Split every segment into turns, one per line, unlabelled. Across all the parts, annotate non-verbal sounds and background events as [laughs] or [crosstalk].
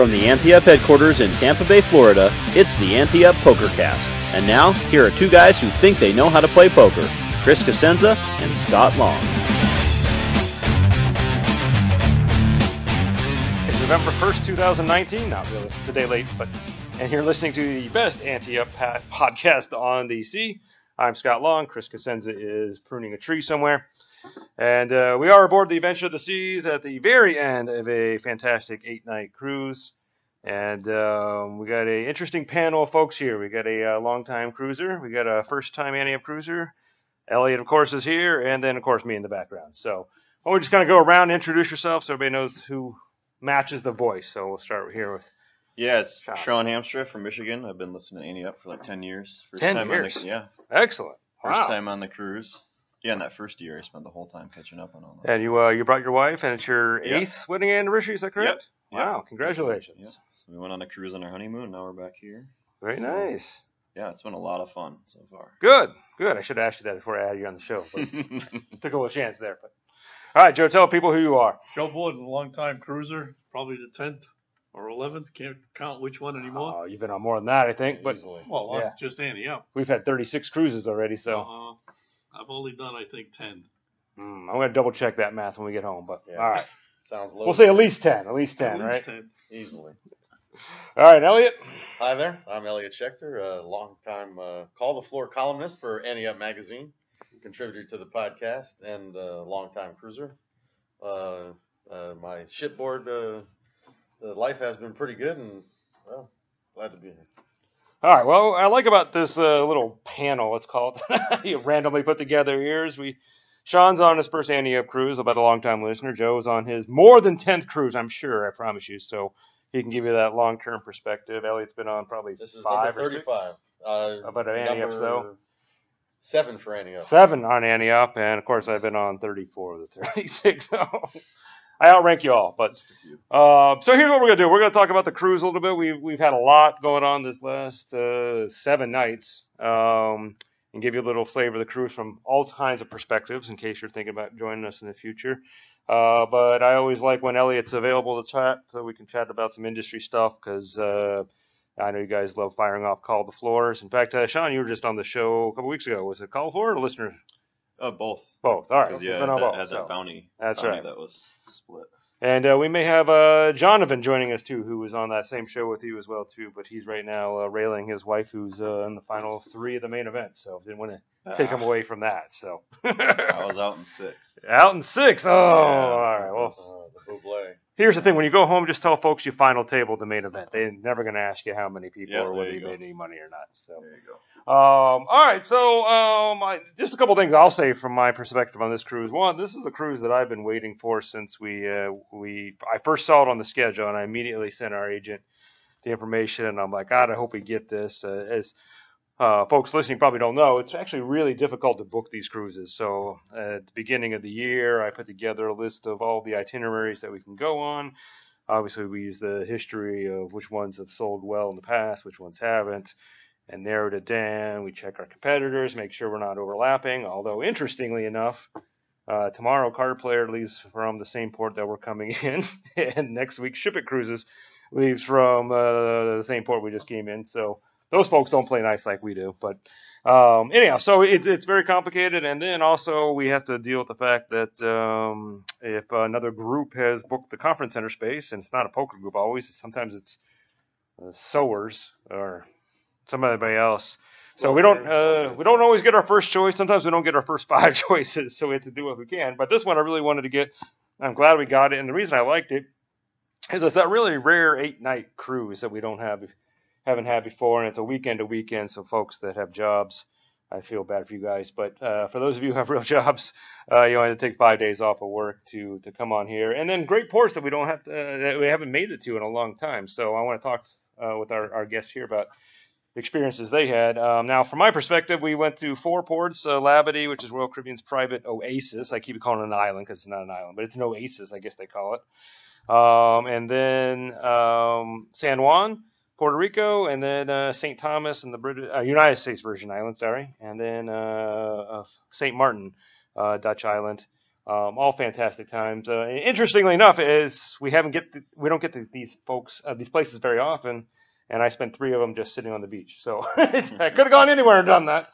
From the Ante Up headquarters in Tampa Bay, Florida, it's the Ante Up PokerCast. And now, here are two guys who think they know how to play poker Chris Cosenza and Scott Long.
It's November 1st, 2019. Not really, it's a day late, but. And you're listening to the best Ante Up podcast on the sea. I'm Scott Long. Chris Cosenza is pruning a tree somewhere. And uh, we are aboard the Adventure of the Seas at the very end of a fantastic eight night cruise. And um, we got a interesting panel of folks here. We got a uh, long time cruiser, we got a first time Up cruiser. Elliot, of course, is here, and then, of course, me in the background. So well, we're just kind of go around and introduce yourself so everybody knows who matches the voice. So we'll start here with
Yeah, it's
Sean.
Sean Hamstra from Michigan. I've been listening to Ante Up for like 10 years. First
10
time
years?
On the, yeah,
excellent.
first
Wow.
time on the cruise. Yeah, in that first year, I spent the whole time catching up on all that.
And you uh, you brought your wife, and it's your
Yeah.
eighth wedding anniversary. Is that correct?
Yep.
Wow! Congratulations.
Yeah. So we went on a cruise on our honeymoon. Now we're back here.
Very
So-
nice.
Yeah, it's been a lot of fun so far.
Good. Good. I should have asked you that before I had you on the show. But [laughs] took a little chance there. But all right, Joe, tell people who you are.
Joe Borden, longtime cruiser, probably the tenth or eleventh. Can't count which one anymore.
Oh, you've been on more than that, I think. But
well,
yeah.
just Ante up.
we've had 36 cruises already, so
Uh, I've only done, I think, ten.
mm, I'm gonna double check that math when we get home. But
Yeah.
all right, [laughs]
Sounds low.
we'll say at least 10. At least 10,
At least
right?
10.
Easily.
All right, Elliot.
Hi there, I'm Elliot Schechter, a longtime uh, Call the Floor columnist for Ante Up Magazine, contributor to the podcast, and a uh, longtime cruiser. Uh, uh, my shipboard uh, uh, life has been pretty good, and well, glad to be here.
All right. Well, I like about this uh, little panel. Let's call it. [laughs] you randomly put together here. Is we Sean's on his first Ante Up cruise, about a long time listener. Joe's on his more than tenth cruise. I'm sure. I promise you. So he can give you that long term perspective. Elliot's been on probably
This is
five
number
or
35. Uh,
About an Ante Up, though.
Seven for Ante Up.
seven on Up, and of course I've been on 34 of the 36. [laughs] So I outrank you all. But uh, so here's what we're gonna do. We're gonna talk about the cruise a little bit. We've we've had a lot going on this last uh, seven nights, um, and give you a little flavor of the cruise from all kinds of perspectives, in case you're thinking about joining us in the future. Uh, but I always like when Elliot's available to chat, so we can chat about some industry stuff because. Uh, I know you guys love firing off Call the Floors. In fact, uh, Sean, you were just on the show a couple weeks ago. Was it Call the Floor or listener?
Uh, both.
Both. All right.
Because yeah, that
both, so.
that bounty.
That's
bounty
right.
That was split.
And uh, we may have uh, Jonathan joining us too, who was on that same show with you as well too. But he's right now uh, railing his wife, who's uh, in the final three of the main event. So didn't want to take
Ah,
away from that. So [laughs]
I was out in six.
out in six. Oh, all right. Well,
the Buble.
here's the thing: when you go home, just tell folks you final table the main event. They're never going to ask you how many people
Yeah,
or whether you
you
made any money or not. So.
There you go.
Um, all right, so um, I, just a couple things I'll say from my perspective on this cruise. One, this is a cruise that I've been waiting for since we uh, we I first saw it on the schedule, and I immediately sent our agent the information, and I'm like, God, I hope we get this. Uh, as uh, folks listening probably don't know, it's actually really difficult to book these cruises. So uh, at the beginning of the year, I put together a list of all the itineraries that we can go on. Obviously, we use the history of which ones have sold well in the past, which ones haven't and narrowed it down. We check our competitors, make sure we're not overlapping. Although, interestingly enough, uh, tomorrow Card Player leaves from the same port that we're coming [laughs] in, and next week Ship It Cruises leaves from uh, the same port we just came in. So those folks don't play nice like we do. But um, anyhow, so it's it's very complicated, and then also we have to deal with the fact that um, if another group has booked the conference center space, and it's not a poker group always, sometimes it's uh, sowers or somebody else. So we don't uh, we don't always get our first choice. Sometimes we don't get our first [laughs] five choices, so we have to do what we can. But this one I really wanted to get. I'm glad we got it, and the reason I liked it is it's that really rare eight night cruise that we don't have haven't had before, and it's a weekend to weekend. So folks that have jobs, I feel bad for you guys, but uh, for those of you who have real [laughs] jobs, uh, you want to take five days off of work to to come on here, and then great ports that we don't have to, uh, that we haven't made it to in a long time. So I want to talk uh, with our, our guests here about the experiences they had. Um, now, from my perspective, we went to four ports: uh, Labadee, which is Royal Caribbean's private oasis. I keep calling it an island because it's not an island, but it's an oasis, I guess they call it. Um, and then um, San Juan, Puerto Rico, and then uh, St. Thomas and the British, uh, United States Virgin Islands, sorry, and then uh, uh St. Martin, uh, Dutch Island. Um, all fantastic times. Uh, interestingly enough, is we haven't get the, we don't get to these folks these places very often, and I spent three of them just sitting on the beach. So [laughs] I could have gone anywhere and done that.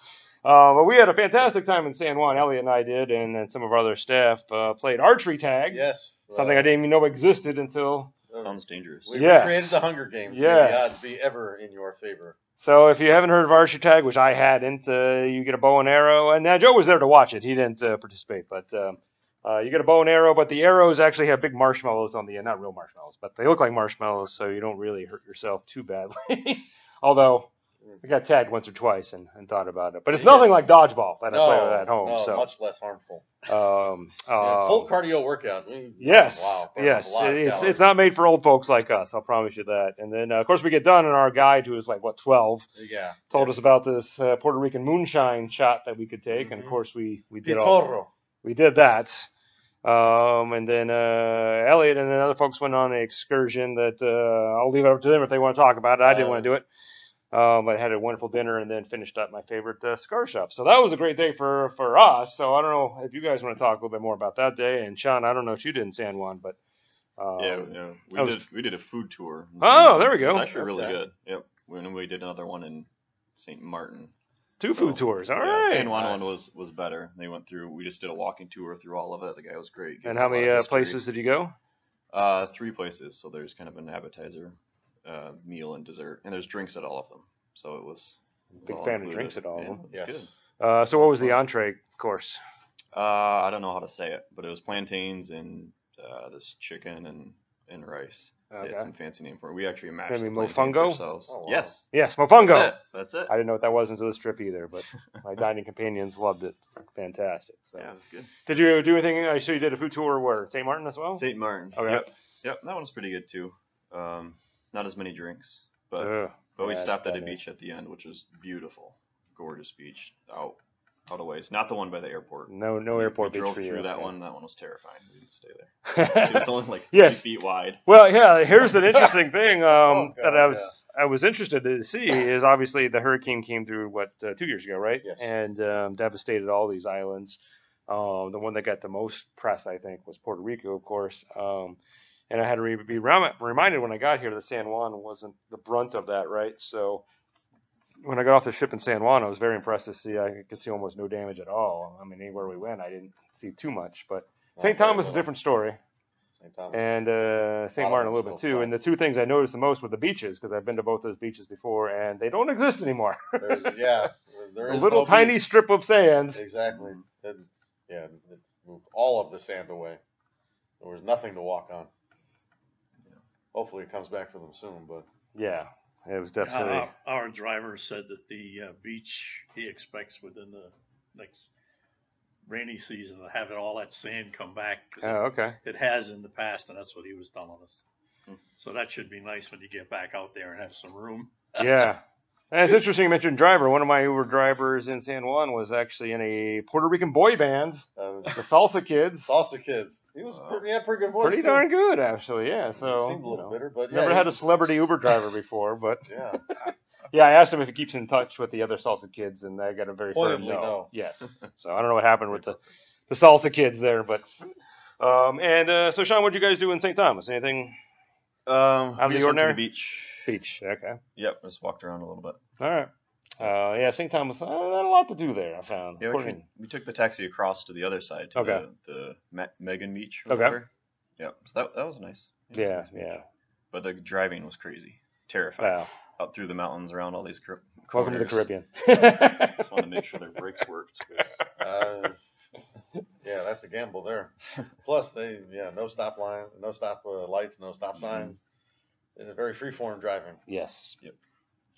Uh, but we had a fantastic time in San Juan. Elliot and I did, and then some of our other staff uh, played archery tag.
Yes.
Something I didn't even know existed until.
Sounds dangerous.
We
Yes.
created the Hunger Games.
Yes.
May the odds be ever in your favor.
So if you haven't heard of archery tag, which I hadn't, uh, you get a bow and arrow. And now Joe was there to watch it. He didn't uh, participate, but um, uh, you get a bow and arrow. But the arrows actually have big marshmallows on the end, not real marshmallows, but they look like marshmallows, so you don't really hurt yourself too badly. [laughs] Although I got tagged once or twice and, and thought about it, but it's nothing like dodgeball that I play with at home.
no,
so
much less harmful.
um,
Yeah,
um,
full cardio workout. Mm,
Yes,
Wow.
yes.
a lot of
It's, it's not made for old folks like us. I'll promise you that. And then, uh, of course, we get done, and our guide, who is like what twelve,
Yeah.
told us about this uh, Puerto Rican moonshine shot that we could take, and of
Mhm.
course, we we did all we did that. Um, and then uh, Elliot and then other folks went on an excursion that uh, I'll leave it up to them if they want to talk about it. I didn't
Uh,
want to do it. Um, I had a wonderful dinner and then finished up my favorite uh, cigar shop. So that was a great day for for us. So I don't know if you guys want to talk a little bit more about that day. And Sean, I don't know what you did in San Juan, but um,
yeah, yeah. We
that was-
did we did a food tour.
Oh, there we
It was
go.
actually really
Okay.
good. Yep. When we did another one in St. Martin.
two
So,
food tours. All
yeah,
right.
San Juan
Nice.
one was was better. They went through. We just did a walking tour through all of it. The guy was great. gave
and how many uh, places did you go?
Uh, three places. So there's kind of an appetizer, uh, meal, and dessert, and there's drinks at all of them. So it was. it was
Big
all
fan of drinks at all of them.
Yes.
good.
Uh, so what was the entree course?
Uh, I don't know how to say it, but it was plantains and uh, this chicken and and rice. They
Okay.
had some fancy name for it. We actually mashed
Maybe
the plantains
mofongo?
ourselves.
Oh, wow.
Yes.
Yes, mofongo.
That's it. That's it.
I didn't know what that was until this trip either, but [laughs] my dining companions loved it. Fantastic. So.
Yeah, that's good.
Did you do anything? I saw you did a food tour where St. Martin as well.
St. Martin.
Okay.
Yep. Yep. That one's pretty good too. Um, not as many drinks, but
Ugh,
but we
yeah,
stopped
it's
at a beach at the end, which was beautiful, gorgeous beach out out of ways. Not the one by the airport.
No, no
We-
airport
we
beach
drove
for
through
you.
that
okay.
one. That one was terrifying. We didn't stay there. [laughs] It's only like
Yes.
three feet wide.
Well, yeah. Here's an [laughs] interesting thing um,
Oh, God,
that I was I was interested to see is obviously the hurricane came through what uh, two years ago, right?
Yes.
And um, devastated all these islands. Um, the one that got the most press, I think, was Puerto Rico, of course. Um, and I had to re- be rem- reminded when I got here that San Juan wasn't the brunt of that, right? So when I got off the ship in San Juan, I was very impressed to see I could see almost no damage at all. I mean, anywhere we went, I didn't see too much. But St. Thomas is a different story
St. Thomas.
and uh, St. Martin a little bit too. And the two things I noticed the most were the beaches because I've been to both those beaches before, and they don't exist anymore. [laughs]
There's, yeah, there
a little
no
tiny
beach.
strip of sand.
Exactly. It, yeah, it moved all of the sand away. There was nothing to walk on. Hopefully, it comes back for them soon. But
Yeah, it was definitely.
Uh, our driver said that the uh, beach he expects within the next rainy season to have it all that sand come back.
oh, okay.
it, it has in the past, and that's what he was telling us.
Hmm.
So that should be nice when you get back out there and have some room.
Yeah. [laughs] And it's interesting you mentioned driver. One of my Uber drivers in San Juan was actually in a Puerto Rican boy band,
uh,
the Salsa Kids.
Salsa Kids, he was
Wow.
pretty, he had pretty good voice.
Pretty
too.
darn good, actually. Yeah. So
seemed a
you
little
know,
bitter, but yeah,
never
he-
had a celebrity Uber driver before, but [laughs]
Yeah, [laughs]
yeah, I asked him if he keeps in touch with the other salsa kids, and I got a very firm no.
no.
Yes. [laughs] So I don't know what happened with the the salsa kids there, but um, and uh, so Sean, what did you guys do in St. Thomas? Anything?
Um,
Out of the
just to
ordinary?
the beach.
Beach. Okay.
Yep, just walked around a little bit.
All right. Uh, yeah, St. Thomas. Uh, not a lot to do there. I found.
Yeah, we,
According-
took- we took the taxi across to the other side to
Okay.
the, the Ma- Megan Beach. Or
Okay.
Whatever. Yep, so that that was nice.
yeah,
nice beach.
yeah.
But the driving was crazy, terrifying.
Wow.
Up through the mountains, around all these cor-
Welcome to the
corners.
Caribbean. [laughs]
Just wanted to [laughs] make sure their brakes worked.
Uh, [laughs] yeah, that's a gamble there. Plus, they yeah no stop line, no stop uh, lights, no stop signs. It's a very free-form driving.
yes.
Yep.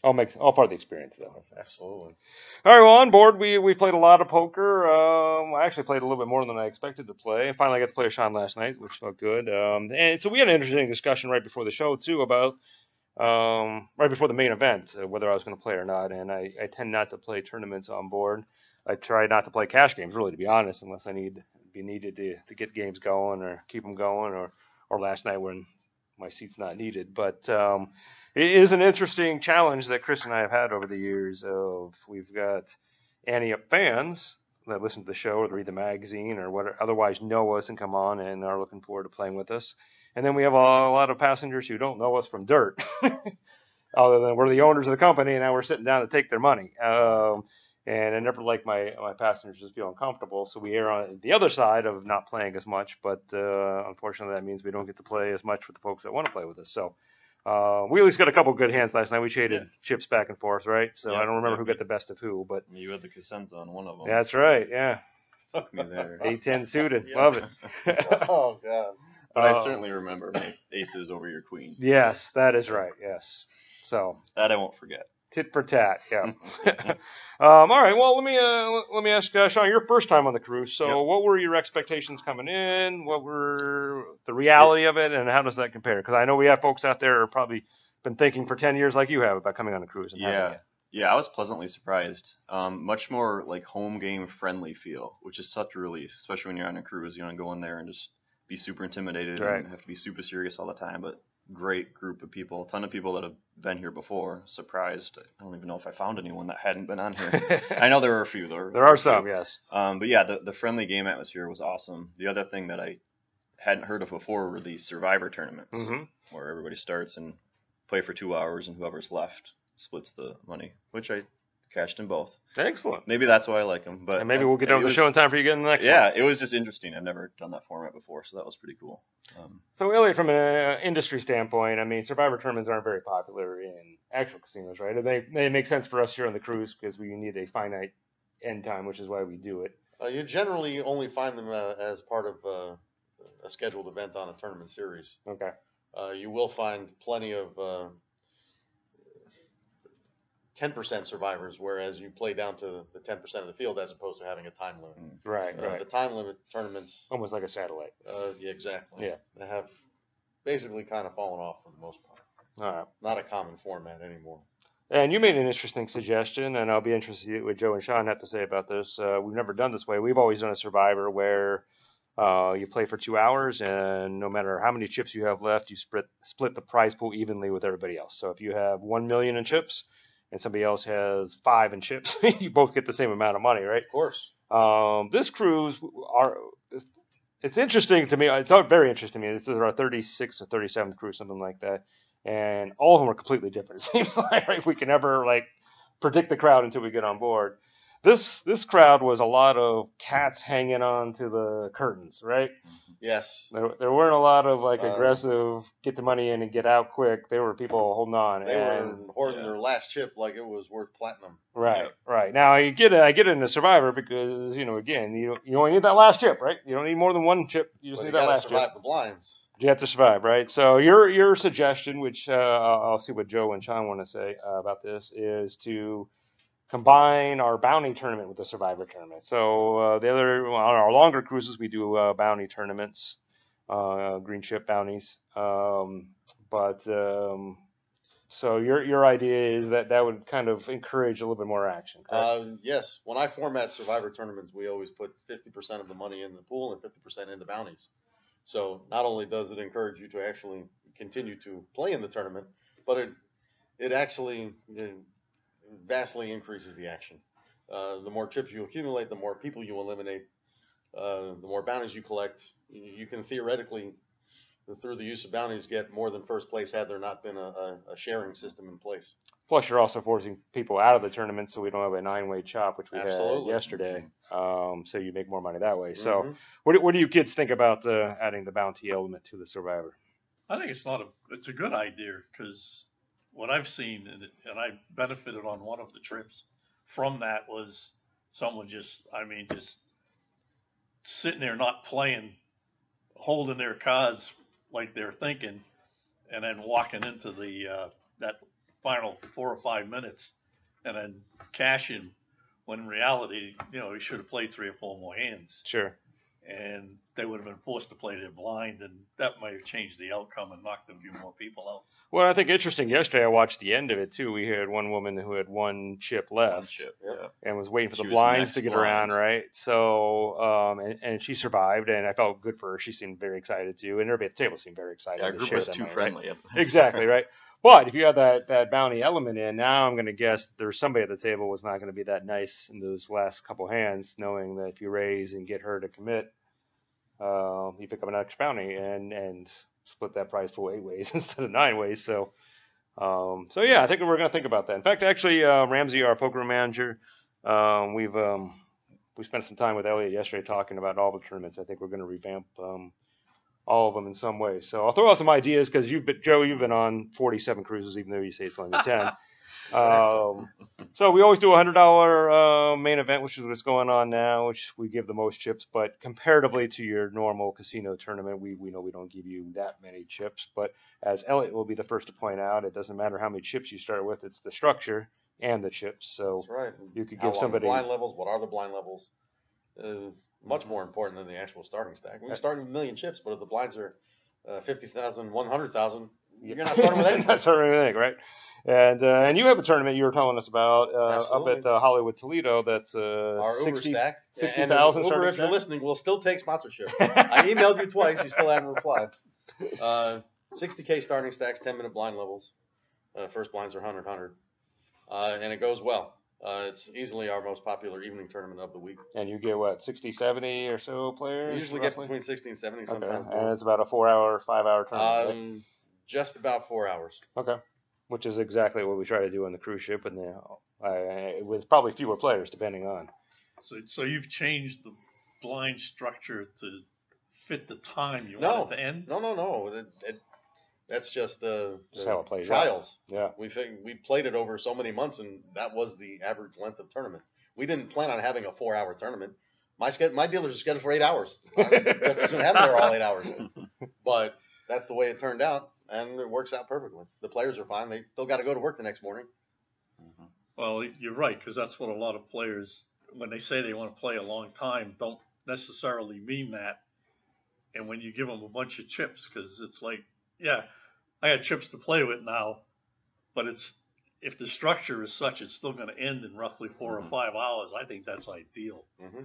All makes all part of the experience though.
Absolutely.
All right, well, on board, we we played a lot of poker. Um, I actually played a little bit more than I expected to play. I finally got to play with Sean last night, which felt good. Um, and so we had an interesting discussion right before the show too about um, right before the main event uh, whether I was going to play or not. And I, I tend not to play tournaments on board. I try not to play cash games, really, to be honest, unless I need be needed to to get games going or keep them going, or or last night when my seat's not needed. But um, it is an interesting challenge that Chris and I have had over the years. Of we've got Ante Up fans that listen to the show or read the magazine or what otherwise know us and come on and are looking forward to playing with us. And then we have a, lot of passengers who don't know us from dirt, [laughs] other than we're the owners of the company and now we're sitting down to take their money. Um, and I never like my my passengers to feel uncomfortable, so we err on the other side of not playing as much. But uh, unfortunately, that means we don't get to play as much with the folks that want to play with us. So uh, we at least got a couple good hands last night. We traded
Yeah.
chips back and forth, right? So I don't remember
yep,
who got the best of who, but
you had the Cosenza on one of them.
that's right. Yeah,
took me there. [laughs]
A10 suited,
Yeah.
love it. [laughs]
oh God.
But I
Uh,
certainly remember my aces over your queens.
Yes, that is right. Yes. So
That I won't forget.
Tit for tat. Yeah. [laughs] um, all right. Well, let me uh, let- me ask uh, Sean. Your first time on the cruise. So,
Yep.
what were your expectations coming in? What were the reality of it, and how does that compare? Because I know we have folks out there who probably been thinking for ten years, like you have, about coming on a cruise. And
Yeah. Yeah, I was pleasantly surprised. Um, much more like home game friendly feel, which is such a relief, especially when you're on a cruise. You to go in there and just be super intimidated
Right.
and have to be super serious all the time. But great group of people, a ton of people that have been here before. Surprised. I don't even know if I found anyone that hadn't been on here. [laughs] I know there were a few. There,
there are some. Yes.
Um, but yeah, the, the friendly game atmosphere was awesome. The other thing that I hadn't heard of before were the survivor tournaments,
hmm
where everybody starts and play for two hours, and whoever's left splits the money, which I cashed in both.
Excellent.
Maybe that's why I like them. But
And maybe we'll get
it
over the
was-
show in time for you to get in the next one.
Yeah, it was just interesting. I've never done that format before, so that was pretty cool. Um,
So, Elliot, from an industry standpoint, I mean, survivor tournaments aren't very popular in actual casinos, right? They they make sense for us here on the cruise because we need a finite end time, which is why we do it.
Uh, you generally only find them uh, as part of uh, a scheduled event on a tournament series.
Okay.
Uh, you will find plenty of uh, 10% survivors, whereas you play down to the 10% of the field as opposed to having a time limit.
Right.
Uh,
Right.
The time limit tournaments,
Almost like a satellite.
uh, yeah, exactly.
Yeah.
They have basically kind of fallen off for the most part.
All right.
Not a common format anymore.
And you made an interesting suggestion, and I'll be interested to see what Joe and Sean have to say about this. Uh, we've never done this way. We've always done a survivor where uh, you play for two hours, and no matter how many chips you have left, you split split the prize pool evenly with everybody else. So if you have one million in chips, and somebody else has five in chips, [laughs] you both get the same amount of money, right?
Of course.
Um, this cruise, are it's interesting to me. It's very interesting to me. This is our 36th or 37th cruise, something like that, and all of them are completely different. [laughs] It seems like right? we can never like predict the crowd until we get on board. This this crowd was a lot of cats hanging on to the curtains, right?
Yes.
There, there weren't a lot of like
Um,
aggressive get the money in and get out quick. There were people holding on.
They
and,
were hoarding
yeah.
their last chip like it was worth platinum.
Right,
Yeah.
right. Now I get it. I get it in the survivor because you know again you you only need that last chip, right? You don't need more than one chip. You just
But you
need that
gotta
last
survive
chip.
the blinds.
You have to survive, right? So your your suggestion, which uh, I'll I'll see what Joe and Sean want to say uh, about this, is to combine our bounty tournament with the survivor tournament. So uh, the other on our longer cruises we do uh, bounty tournaments, uh, green ship bounties. Um, but um, so your your idea is that that would kind of encourage a little bit more action.
Uh, yes, when I format survivor tournaments, we always put 50% of the money in the pool and 50% in the bounties. So not only does it encourage you to actually continue to play in the tournament, but it it actually uh, vastly increases the action. Uh, the more chips you accumulate, the more people you eliminate, uh, the more bounties you collect. You you can theoretically through the use of bounties, get more than first place had there not been a, a, a sharing system in place.
Plus, you're also forcing people out of the tournament, so we don't have a nine-way chop, which we
Absolutely.
had yesterday. Um, so you make more money that way. So,
Mhm.
what, do- what do you kids think about uh, adding the bounty element to the Survivor?
I think it's not a it's a good idea because what I've seen and, and I benefited on one of the trips from that was someone just I mean just sitting there not playing, holding their cards like they're thinking, and then walking into the uh, that final four or five minutes, and then cashing when in reality you know he should have played three or four more hands
Sure.
And they would have been forced to play their blind, and that might have changed the outcome and knocked a few more people out.
Well, I think interesting. Yesterday, I watched the end of it too. We had one woman who had one chip left.
One chip. Yeah.
and was waiting for
She
the
was the
blinds to get
blind.
around, right? So, um, and, and she survived, and I felt good for her. She seemed very excited too, and everybody at the table seemed very excited.
Yeah, our
to
group
share
was too
money, right?
friendly.
Exactly, right? [laughs] But if you have that, that bounty element in, now I'm going to guess there's somebody at the table was not going to be that nice in those last couple hands, knowing that if you raise and get her to commit, uh, you pick up an extra bounty and and split that prize pool eight ways [laughs] instead of nine ways. So, um, so yeah, I think we're going to think about that. In fact, actually, uh, Ramsey, our poker manager, um, we've um, we spent some time with Elliot yesterday talking about all the tournaments. I think we're going to revamp um, all of them in some way. So I'll throw out some ideas because you've been Joe, you've been on 47 cruises, even though you say it's only 10. [laughs] Um, so we always do a hundred dollar uh, main event, which is what's going on now, which we give the most chips. But comparatively to your normal casino tournament, we we know we don't give you that many chips. But as Elliot will be the first to point out, it doesn't matter how many chips you start with; it's the structure and the chips. So
right.
you could
How
give somebody-
blind levels. What are the blind levels? Uh, much more important than the actual starting stack. We can start with a million chips, but if the blinds are uh, 50,000, 100,000, you're not starting with [laughs] anything.
Not starting with anything, right? And uh, and you have a tournament you were telling us about uh, up at uh, Hollywood Toledo. That's uh,
Our Uber stack.
60,000
and Uber, if you're
stack?
listening, will still take sponsorship. [laughs] I emailed you twice. You still haven't replied. Uh, 60K starting stacks, 10 minute blind levels. Uh, first blinds are 100, 100. Uh, and it goes well. Uh, it's easily our most popular evening tournament of the week.
and you get what 60, 70 or so players.
We usually get between 60 and 70
Okay,
sometimes.
and it's about a four-hour, five-hour tournament. right?
Um, just about four hours.
Okay, which is exactly what we try to do on the cruise ship, and the, uh, with probably fewer players depending on.
So, so you've changed the blind structure to fit the time you
No.
want it to end.
No, no, no. It, it, that's just uh,
Just
uh,
how it plays out.
trials.
Yeah,
We think we played it over so many months, and that was the average length of tournament. We didn't plan on having a four-hour tournament. My sched- my dealers are scheduled for eight hours. [laughs] I just as soon have them there all eight hours. But that's the way it turned out, and it works out perfectly. The players are fine. They still got to go to work the next morning.
Well, you're right because that's what a lot of players, when they say they want to play a long time, don't necessarily mean that. And when you give them a bunch of chips, because it's like, yeah, I got chips to play with now, but it's if the structure is such, it's still going to end in roughly 4 or five hours. I think that's ideal
hmm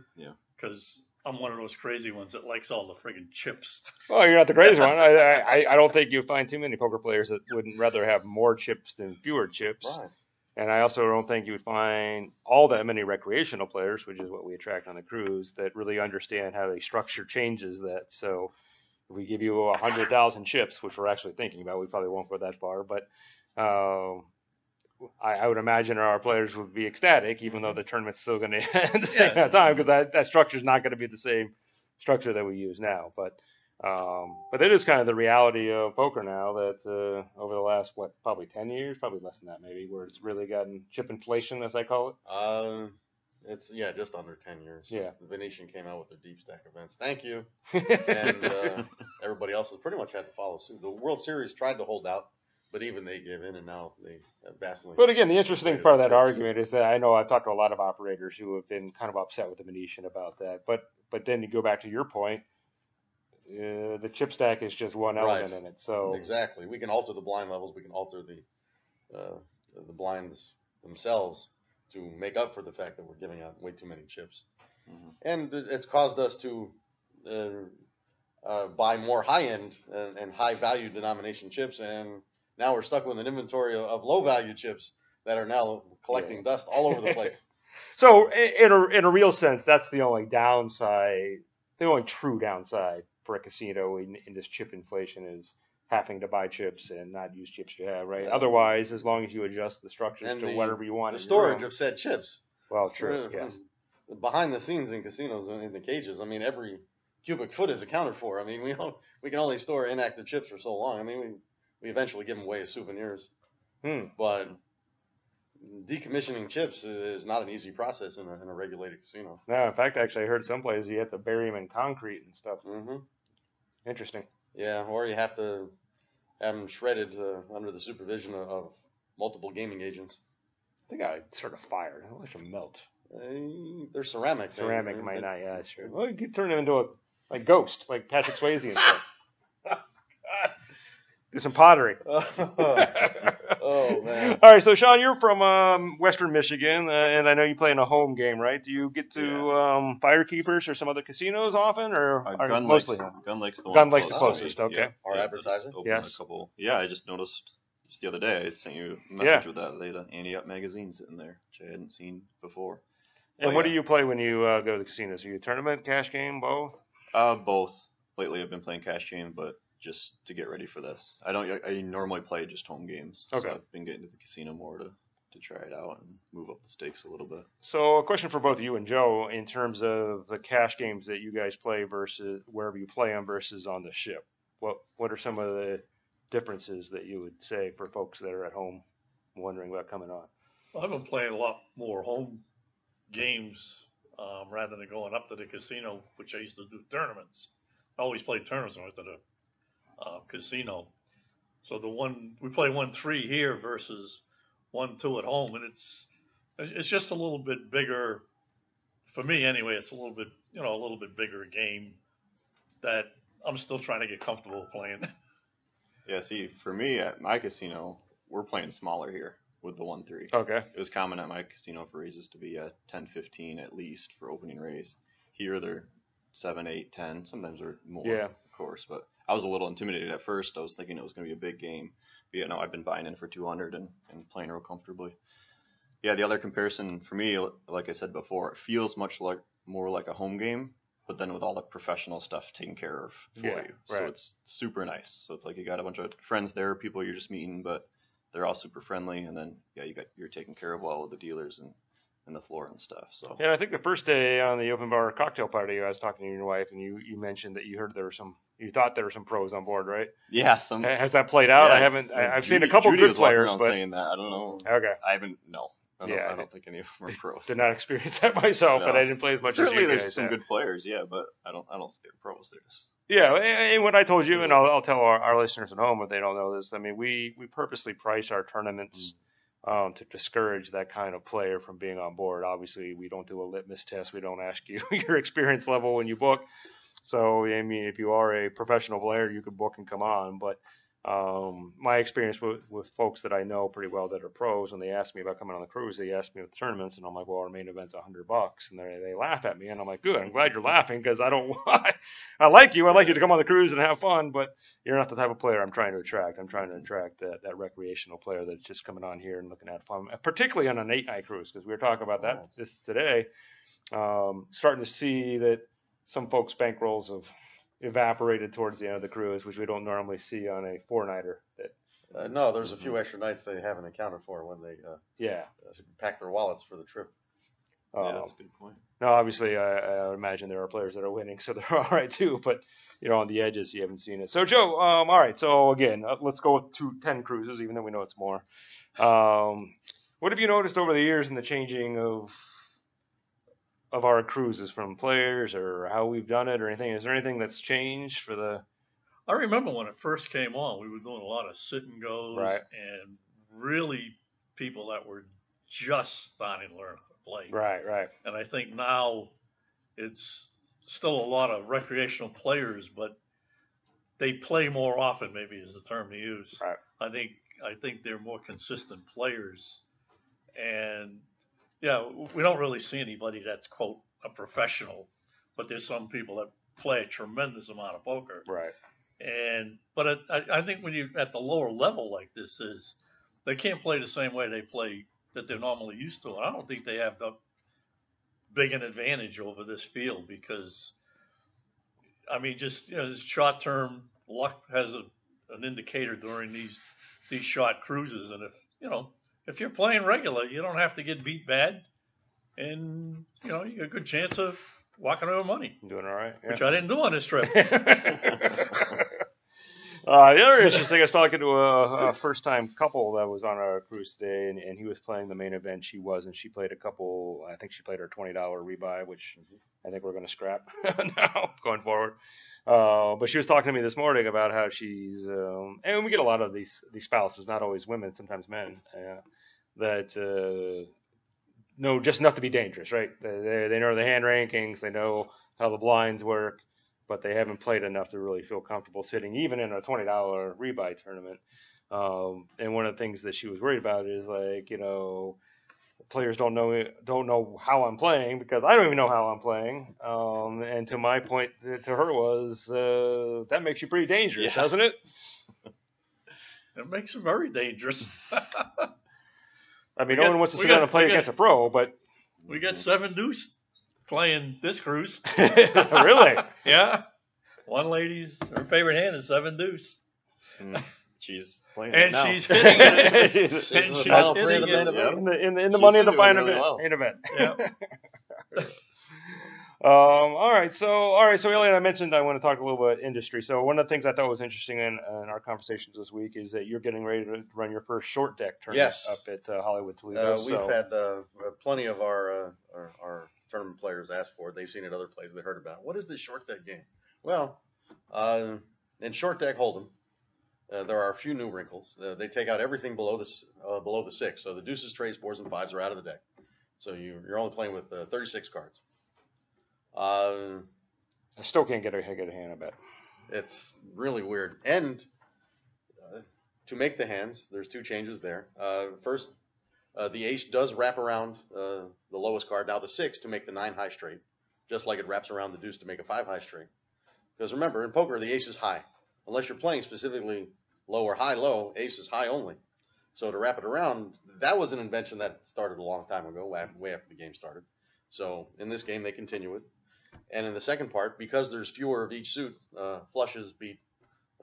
because I'm one of those crazy ones that likes all the friggin' chips.
well, you're not the crazy [laughs] one. I, I I don't think you'll find too many poker players that wouldn't rather have more chips than fewer chips.
Right.
And I also don't think you would find all that many recreational players, which is what we attract on the cruise, that really understand how the structure changes that. So if we give you a hundred thousand chips, which we're actually thinking about, we probably won't go that far, but um, I, I would imagine our players would be ecstatic, even though the tournament's still going [laughs] to end the same
Yeah.
time, because that, that structure is not going to be the same structure that we use now. But um, but it is kind of the reality of poker now that uh, over the last what probably ten years, probably less than that maybe, where it's really gotten chip inflation as I call it.
Uh, it's yeah, just under ten years.
Yeah.
The Venetian came out with their deep stack events. Thank you. [laughs] and uh, everybody else has pretty much had to follow suit. The World Series tried to hold out, but even they gave in, and now they have vastly.
But again, the interesting part of that argument is that I know I've talked to a lot of operators who have been kind of upset with the Venetian about that. But but then you go back to your point, uh, the chip stack is just one element
Right.
in it. So
exactly, we can alter the blind levels. We can alter the uh, the blinds themselves to make up for the fact that we're giving out way too many chips,
Mhm.
and it's caused us to. Uh, uh, buy more high end and, and high value denomination chips, and now we're stuck with an inventory of, of low value chips that are now collecting dust all over the place. [laughs]
so in a in a real sense, that's the only downside, the only true downside for a casino in, in this chip inflation is having to buy chips and not use chips you have, right? Otherwise, as long as you adjust the structures
And
to
the-
whatever you want,
The storage
room-
of said chips.
well, true, yeah.
Behind the scenes in casinos and in the cages, I mean, every cubic foot is accounted for. I mean, we don't, we can only store inactive chips for so long. I mean, we, we eventually give them away as souvenirs,
Hmm.
but decommissioning chips is not an easy process in a, in a regulated casino.
No, in fact, actually, I heard some places you have to bury them in concrete and stuff.
Mm-hmm.
Interesting.
Yeah, or you have to have them shredded uh, under the supervision of, of multiple gaming agents.
They got sort of fire. They should melt.
Uh, they're ceramic.
Ceramic
they-
might
they-
not. Yeah, that's true. Well, you could turn them into a like ghost, like Patrick Swayze and stuff. Do some pottery. [laughs]
oh man. [laughs]
All right, so Sean, you're from um, Western Michigan, uh, and I know you play in a home game, right? Do you get to um, Firekeepers or some other casinos often, or
Uh,
are
Gun
mostly?
Lake's, Gun Lake's the one.
Gun Lake's the
closest to
closest,
me.
okay.
Our
yeah,
advertiser?
just opened
Yes.
A couple. Yeah, I just noticed just the other day. I sent you a message with that. They had an Ante Up magazine sitting there, which I hadn't seen before.
And
But
what
yeah.
do you play when you uh, go to the casinos? Are you a tournament, cash game, both?
Uh, both. Lately, I've been playing cash game, but just to get ready for this. I don't. I normally play just home games.
Okay.
So I've been getting to the casino more to to try it out and move up the stakes a little bit.
So, a question for both you and Joe in terms of the cash games that you guys play versus wherever you play them versus on the ship. What What are some of the differences that you would say for folks that are at home wondering about coming on?
I've been playing a lot more home games um, rather than going up to the casino, which I used to do tournaments. I always played tournaments when I went to the uh, casino. So the one we play one three here versus one two at home, and it's it's just a little bit bigger for me anyway. It's a little bit you know a little bit bigger game that I'm still trying to get comfortable playing. [laughs]
Yeah. See, for me at my casino, we're playing smaller here with the one three.
Okay.
It was common at my casino for raises to be a 10, 15 at least for opening raise. Here they're 7, eight, ten. Sometimes they're more,
Yeah.
of course. But I was a little intimidated at first. I was thinking it was going to be a big game. But yeah, no, I've been buying in for 200 and, and playing real comfortably. Yeah, the other comparison for me, like I said before, it feels much like more like a home game, but then with all the professional stuff taken care of for
Yeah,
you. So it's super nice. So it's like you got a bunch of friends there, people you're just meeting, but they're all super friendly. And then yeah, you got you're taken care of well with the dealers and, and the floor and stuff. So
And I think the first day on the open bar cocktail party, I was talking to your wife, and you, you mentioned that you heard there were some, you thought there were some pros on board, right?
yeah, some
Has that played out? I haven't. I, I've seen a couple
Judy
good players, but
saying that I don't know.
okay.
I haven't no. I don't,
Yeah,
I don't think any of them are pros.
Did not experience that [laughs] myself, but
No.
I didn't play as much
Certainly,
as you
there's
guys
some
have.
good players, yeah, but I don't I don't think they're pros. They're just
Yeah, and and what I told you, and I'll, I'll tell our, our listeners at home if they don't know this. I mean, we we purposely price our tournaments mm. Um, to discourage that kind of player from being on board. Obviously, we don't do a litmus test. We don't ask you [laughs] your experience level when you book. So, I mean, if you are a professional player, you can book and come on. But um, my experience with, with folks that I know pretty well that are pros, when they ask me about coming on the cruise, they ask me with tournaments, and I'm like, well, our main event's a hundred bucks, and they they laugh at me, and I'm like, good, I'm glad you're laughing because I don't, [laughs] why I like you, I like you to come on the cruise and have fun, but you're not the type of player I'm trying to attract. I'm trying to attract that, that recreational player that's just coming on here and looking at fun, particularly on an eight night cruise, because we were talking about that just today. Um, starting to see that some folks' bankrolls have evaporated towards the end of the cruise, which we don't normally see on a four nighter. That
Uh, no, there's a few extra nights they haven't accounted for when they uh,
yeah.
uh, pack their wallets for the trip.
yeah,
Um,
that's a good point.
Now, obviously, I, I imagine there are players that are winning, so [laughs] they're all right too. But you know, on the edges, you haven't seen it. So, Joe, um, all right. So again, uh, let's go with two, 10 cruises, even though we know it's more. Um, what have you noticed over the years in the changing of of our cruises from players, or how we've done it, or anything? Is there anything that's changed for the?
I remember when it first came on, we were doing a lot of sit and goes
Right.
and really people that were just starting to learn how to play.
Right, right.
And I think now it's still a lot of recreational players, but they play more often. Maybe is the term to use.
Right.
I think I think they're more consistent players, and yeah, we don't really see anybody that's quote a professional, but there's some people that play a tremendous amount of poker.
Right.
And but it, I, I think when you at the lower level like this is, they can't play the same way they play that they're normally used to. And I don't think they have the big an advantage over this field because I mean, just you know, short term luck has a, an indicator during these these short cruises, and if you know if you're playing regular, you don't have to get beat bad, and you know you got a good chance of walking over money,
Doing all right.
which I didn't do on this trip. [laughs]
Uh, the other interesting thing, I was talking to a, a first-time couple that was on a cruise today, and, and he was playing the main event. She was, and She played a couple. I think she played her twenty dollar rebuy, which I think we're going to scrap [laughs] now going forward. Uh, but she was talking to me this morning about how she's, um, and we get a lot of these these spouses, not always women, sometimes men, uh, that uh, know just enough to be dangerous, right? They, they know the hand rankings, they know how the blinds work, but they haven't played enough to really feel comfortable sitting, even in a twenty dollar rebuy tournament. Um, and one of the things that she was worried about is like, you know, players don't know don't know how I'm playing because I don't even know how I'm playing. Um, and to my point to her was uh, that makes you pretty dangerous,
Yeah.
doesn't it? [laughs]
it makes you very dangerous. [laughs]
I mean, no one wants to sit
got-
down and play
got-
against a pro, but
we got seven deuce playing this cruise. [laughs]
really,
Yeah, one lady's her favorite hand is seven deuce,
And she's playing
and
right now.
she's hitting it. [laughs]
She's
She's
and
in the
she's hitting
of the
it.
main
in the in the, in the
She's
money of the final
really
event.
well.
main event. [laughs]
Yeah.
Um, all right, so all right, so Elliot, I mentioned I want to talk a little bit about industry. So one of the things I thought was interesting in, in our conversations this week is that you're getting ready to run your first short deck tournament
Yes.
up at uh, Hollywood Toledo.
Uh, we've
so,
had uh, uh, plenty of our, uh, our our tournament players ask for it. They've seen it other places. They heard about it. What is this short deck game? Well, uh, in short deck hold'em, uh, there are a few new wrinkles. Uh, they take out everything below the uh, below the six. So the deuces, trades, fours, and fives are out of the deck. So you, you're only playing with uh, 36 cards. Uh,
I still can't get a a hand. I bet.
it's really weird. And uh, to make the hands, there's two changes there. Uh, first, uh, the ace does wrap around uh, the lowest card, now the six, to make the nine high straight, just like it wraps around the deuce to make a five high straight. Because remember, in poker, the ace is high. Unless you're playing specifically low or high low, ace is high only. So to wrap it around, that was an invention that started a long time ago, way way after the game started. So in this game, they continue it. And in the second part, because there's fewer of each suit, uh, flushes beat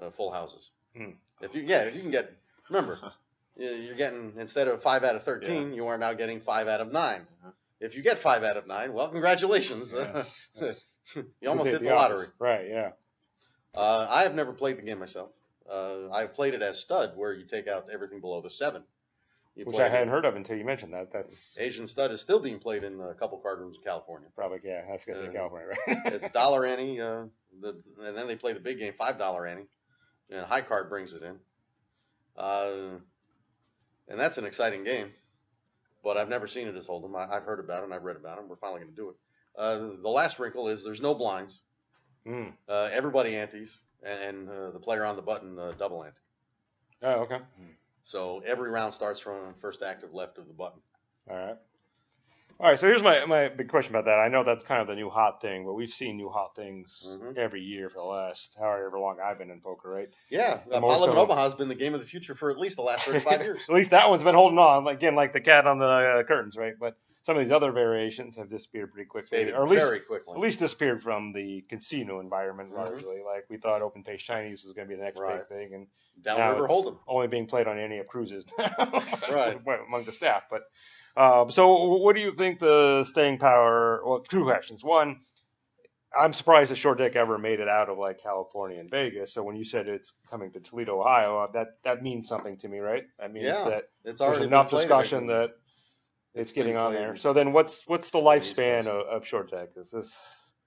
uh, full houses.
Hmm.
If you yeah, if you can get remember, [laughs] you- you're getting instead of five out of thirteen, you are now getting five out of 9
Uh-huh.
If you get five out of nine, well, congratulations,
Yes, [laughs] yes.
you almost
We
hit
did
the lottery.
opposite. Right? Yeah.
Uh, I have never played the game myself. Uh, I've played it as stud, where you take out everything below the seven. You
Which I hadn't heard of until you mentioned that. That's
Asian stud is still being played in a couple card rooms in California.
probably yeah. That's say
Uh,
California, right?
it's [laughs] dollar ante, uh, the, and then they play the big game, five dollar ante, and high card brings it in. Uh, and that's an exciting game, but I've never seen it as Hold'em. I, I've heard about it and I've read about it. And we're finally going to do it. Uh, the last wrinkle is there's no blinds.
Mm.
Uh, everybody antes, and, uh, the player on the button uh, double ante.
Oh, okay.
So every round starts from first active left of the button.
All right. All right. So here's my, my big question about that. I know that's kind of the new hot thing, but we've seen new hot things
Mhm.
every year for the last however long I've been in poker, right?
Yeah, uh,
More so-
in Omaha has been the game of the future for at least the last 35 [laughs] years.
At least that one's been holding on. Again, like the cat on the uh, curtains, right? But some of these other variations have disappeared pretty quickly,
Faded
or at least
very quickly.
at least disappeared from the casino environment
Mhm.
largely. Like we thought, open face Chinese was going to be the next
Right.
big thing, and
Downriver Hold'em.
only being played on any of cruises, [laughs]
Right. [laughs]
among the staff. But um, so, what do you think the staying power? Well, two questions. One, I'm surprised the short deck ever made it out of like California and Vegas. So when you said it's coming to Toledo, Ohio, that that means something to me, right? That means
Yeah,
that
It's
there's enough discussion that it's getting on there. So then, what's what's the
on the East
lifespan of, of short deck? Is this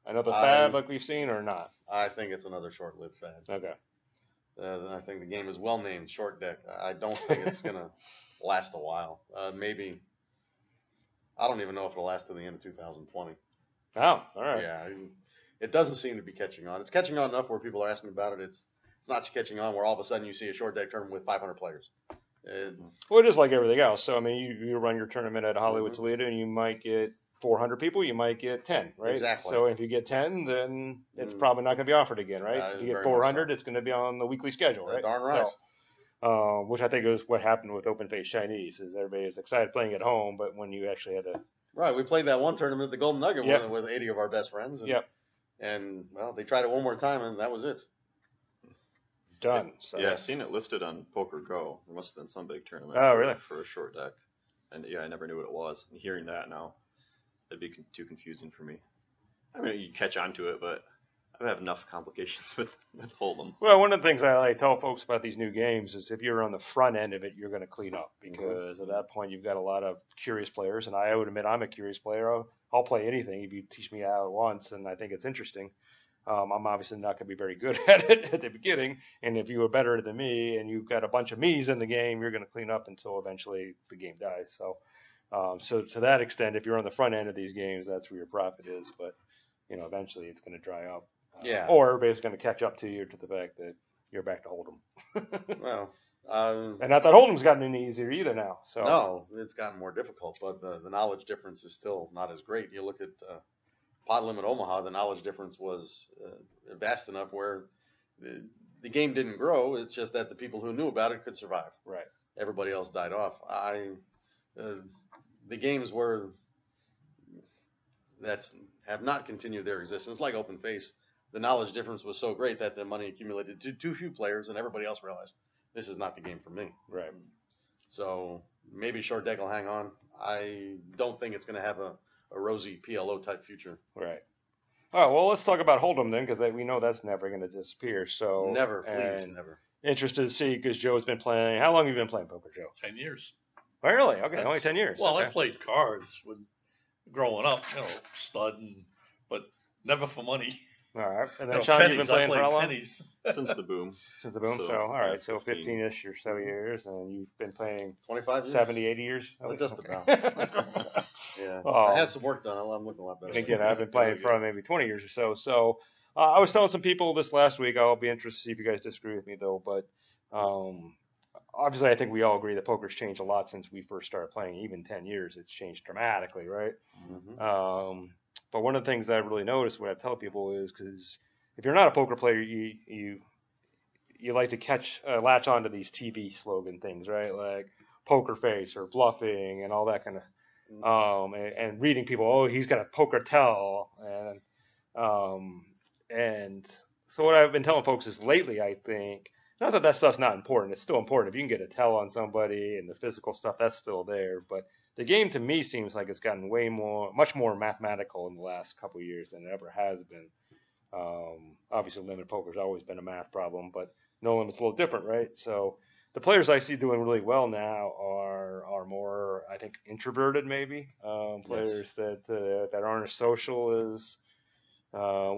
another
I-
fad like we've seen, or not?
I think it's another short-lived fad.
Okay.
Uh, I think the game is well named Short Deck. I I don't think it's gonna [laughs] last a while. Uh, maybe I don't even know if it'll last to the end of 2020.
Oh, all right.
Yeah, it doesn't seem to be catching on. It's catching on enough where people are asking about it. It's it's not catching on where all of a sudden you see a Short Deck tournament with 500 players. It,
Well, it is like everything else. So I mean, you, you run your tournament at Hollywood
Mhm.
Toledo, and you might get 400 people. You might get 10, right?
Exactly.
So if you get 10, then it's
Mm.
probably not going to be offered again, right?
Uh,
if you get 400,
so.
it's going to be on the weekly schedule,
uh,
right?
darn right.
So, uh, which I think is what happened with Open Face Chinese. Is everybody is excited playing at home, but when you actually had to
Right, we played that one tournament at the Golden Nugget
Yep.
with, with 80 of our best friends. And
Yep.
And well, they tried it one more time, and that was it.
Done. So
yeah, I've seen it listed on PokerGo. There must have been some big tournament.
Oh, really?
For a short deck, and yeah, I never knew what it was. And hearing that now, that'd be con- too confusing for me. I mean, you catch on to it, but I have enough [laughs] complications with with Hold'em.
Well, one of the things I, I tell folks about these new games is if you're on the front end of it, you're going to clean up because at that point you've got a lot of curious players, and I would admit I'm a curious player. I'll, I'll play anything if you teach me how at once, and I think it's interesting. Um, I'm obviously not going to be very good [laughs] at it at the beginning, and if you are better than me and you've got a bunch of me's in the game, you're going to clean up until eventually the game dies. So, um, so to that extent, if you're on the front end of these games, that's where your profit is. But you know, eventually it's going to dry up. Uh,
Yeah.
Or everybody's going to catch up to you to the fact that you're back to Hold'em. [laughs]
Well, um,
and not that Hold'em's gotten any easier either now. So
no, it's gotten more difficult, but the, the knowledge difference is still not as great. You look at uh, Pot Limit Omaha, the knowledge difference was uh, vast enough where the, the game didn't grow. It's just that the people who knew about it could survive.
right.
Everybody else died off. I, uh, the games were that's have not continued their existence, like Open Face. The knowledge difference was so great that the money accumulated to too few players, and everybody else realized this is not the game for me.
Right.
So maybe short deck will hang on. I don't think it's going to have a, a rosy PLO type future.
Right. All right. Well, let's talk about Hold'em then, because we know that's never going to disappear. So
never, please,
and
never.
Interested to see because Joe's been playing. How long have you been playing poker, Joe?
Ten years.
Oh, really? Okay,
That's-
only ten years.
Well,
okay.
I played cards when growing up, you know, studying, but never for money.
All right. And
You
then
know,
Sean, you've been
pennies, I
playing for
played
how long?
pennies. [laughs] [laughs]
Since the boom.
Since the boom. So,
So,
all right.
yeah,
So
15.
15-ish or so years, and you've been playing
25 years?
70, 80 years.
Oh, just
Okay.
about. [laughs] Yeah.
Oh.
I had some work done. I'm looking a lot better.
And again, I've been playing for maybe 20 years or so. So uh, I was telling some people this last week. I'll be interested to see if you guys disagree with me, though. But um, obviously, I think we all agree that poker's changed a lot since we first started playing. Even 10 years, it's changed dramatically, right?
Mhm.
Um, but one of the things that I really noticed when I tell people is because if you're not a poker player, you you you like to catch uh, latch onto these TV slogan things, right? Like poker face or bluffing and all that kind of um, and, and reading people, oh, he's got a poker tell, and um, and so what I've been telling folks is lately, I think, not that that stuff's not important. It's still important if you can get a tell on somebody and the physical stuff, that's still there. But the game to me seems like it's gotten way more, much more mathematical in the last couple of years than it ever has been. Um, obviously, limit has always been a math problem, but no limit's a little different, right? So the players I see doing really well now are are more, I think, introverted maybe um, players that uh, that aren't as social as uh,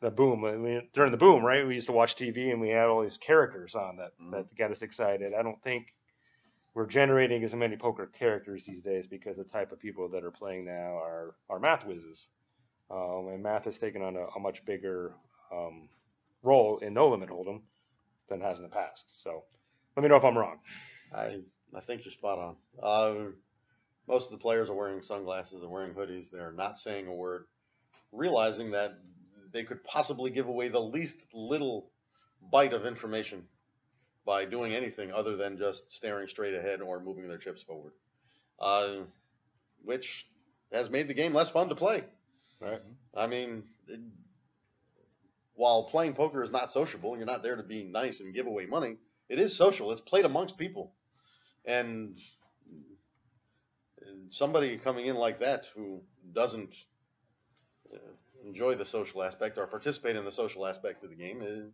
the boom. I mean, during the boom, right? We used to watch TV and we had all these characters on that
Mhm.
that got us excited. I don't think we're generating as many poker characters these days because the type of people that are playing now are are math whizzes, um, and math has taken on a, a much bigger um, role in no limit hold'em than it has in the past. So let me know if I'm wrong.
I I think you're spot on. Uh, most of the players are wearing sunglasses and wearing hoodies. They're not saying a word, realizing that they could possibly give away the least little bite of information by doing anything other than just staring straight ahead or moving their chips forward, uh, which has made the game less fun to play.
Right.
I mean, it, while playing poker is not sociable, you're not there to be nice and give away money. It is social. It's played amongst people, and, somebody coming in like that who doesn't uh, enjoy the social aspect or participate in the social aspect of the game is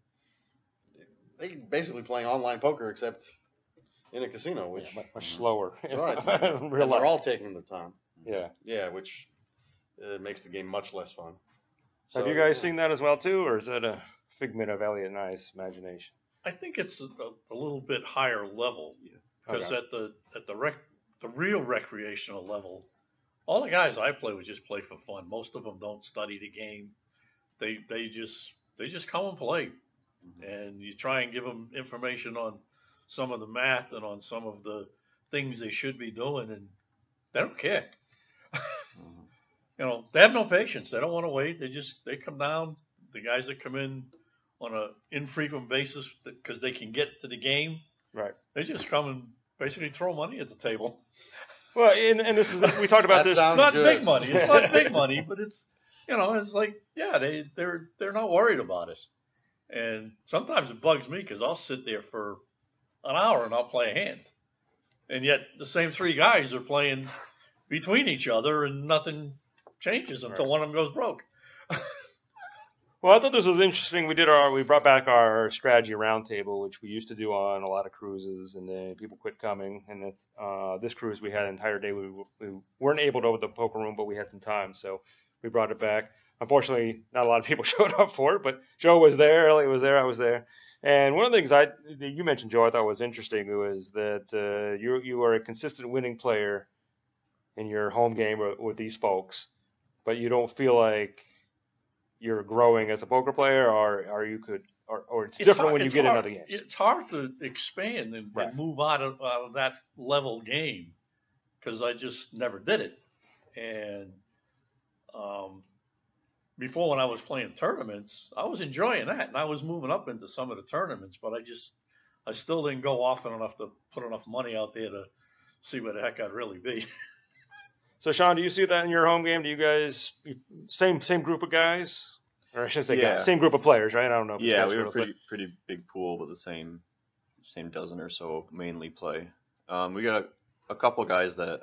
they basically playing online poker except in a casino, which
much, much slower. [laughs]
right, [laughs]
in
and
real
they're all taking their time.
yeah.
Yeah, which uh, makes the game much less fun.
Have you guys
yeah.
seen that as well too, or is that a figment of Elliot and I's imagination?
I think it's a, a little bit higher level because
Okay.
at the at the rec the real recreational level, all the guys I play with just play for fun. Most of them don't study the game. They they just they just come and play, Mm-hmm. and you try and give them information on some of the math and on some of the things they should be doing, and they don't care. Mm-hmm. [laughs] You know, they have no patience. They don't want to wait. They just they come down. The guys that come in on a infrequent basis because they can get to the game,
Right.
they just come and basically throw money at the table. [laughs]
Well, and, and this is we talked about this.
sounds
not
good.
big money. It's not big [laughs] money, but it's you know, it's like, yeah, they they're they're not worried about it. And sometimes it bugs me because I'll sit there for an hour and I'll play a hand, and yet the same three guys are playing between each other, and nothing changes until
Right.
one of them goes broke. [laughs]
Well, I thought this was interesting. We did our we brought back our strategy roundtable, which we used to do on a lot of cruises, and then people quit coming. And this, uh, this cruise we had an entire day. We, we weren't able to over the poker room, but we had some time, so we brought it back. Unfortunately, not a lot of people [laughs] showed up for it, but Joe was there, Elliot was there, I was there. And one of the things I you mentioned, Joe, I thought was interesting was that uh, you you are a consistent winning player in your home game with, with these folks, but you don't feel like you're growing as a poker player, or or you could, or, or it's, different
hard-
when you get
hard,
in other games.
It's hard to expand and,
Right.
and move out of, out of that level game because I just never did it. And um, before, when I was playing tournaments, I was enjoying that, and I was moving up into some of the tournaments, but I just I still didn't go often enough to put enough money out there to see where the heck I'd really be. [laughs]
So, Sean, do you see that in your home game? Do you guys same same group of guys, or I should say
Yeah.
guys, same group of players, right? I don't know. If
Yeah, we
or
have a
girls,
pretty pretty big pool, but the same same dozen or so mainly play. Um, we got a, a couple guys that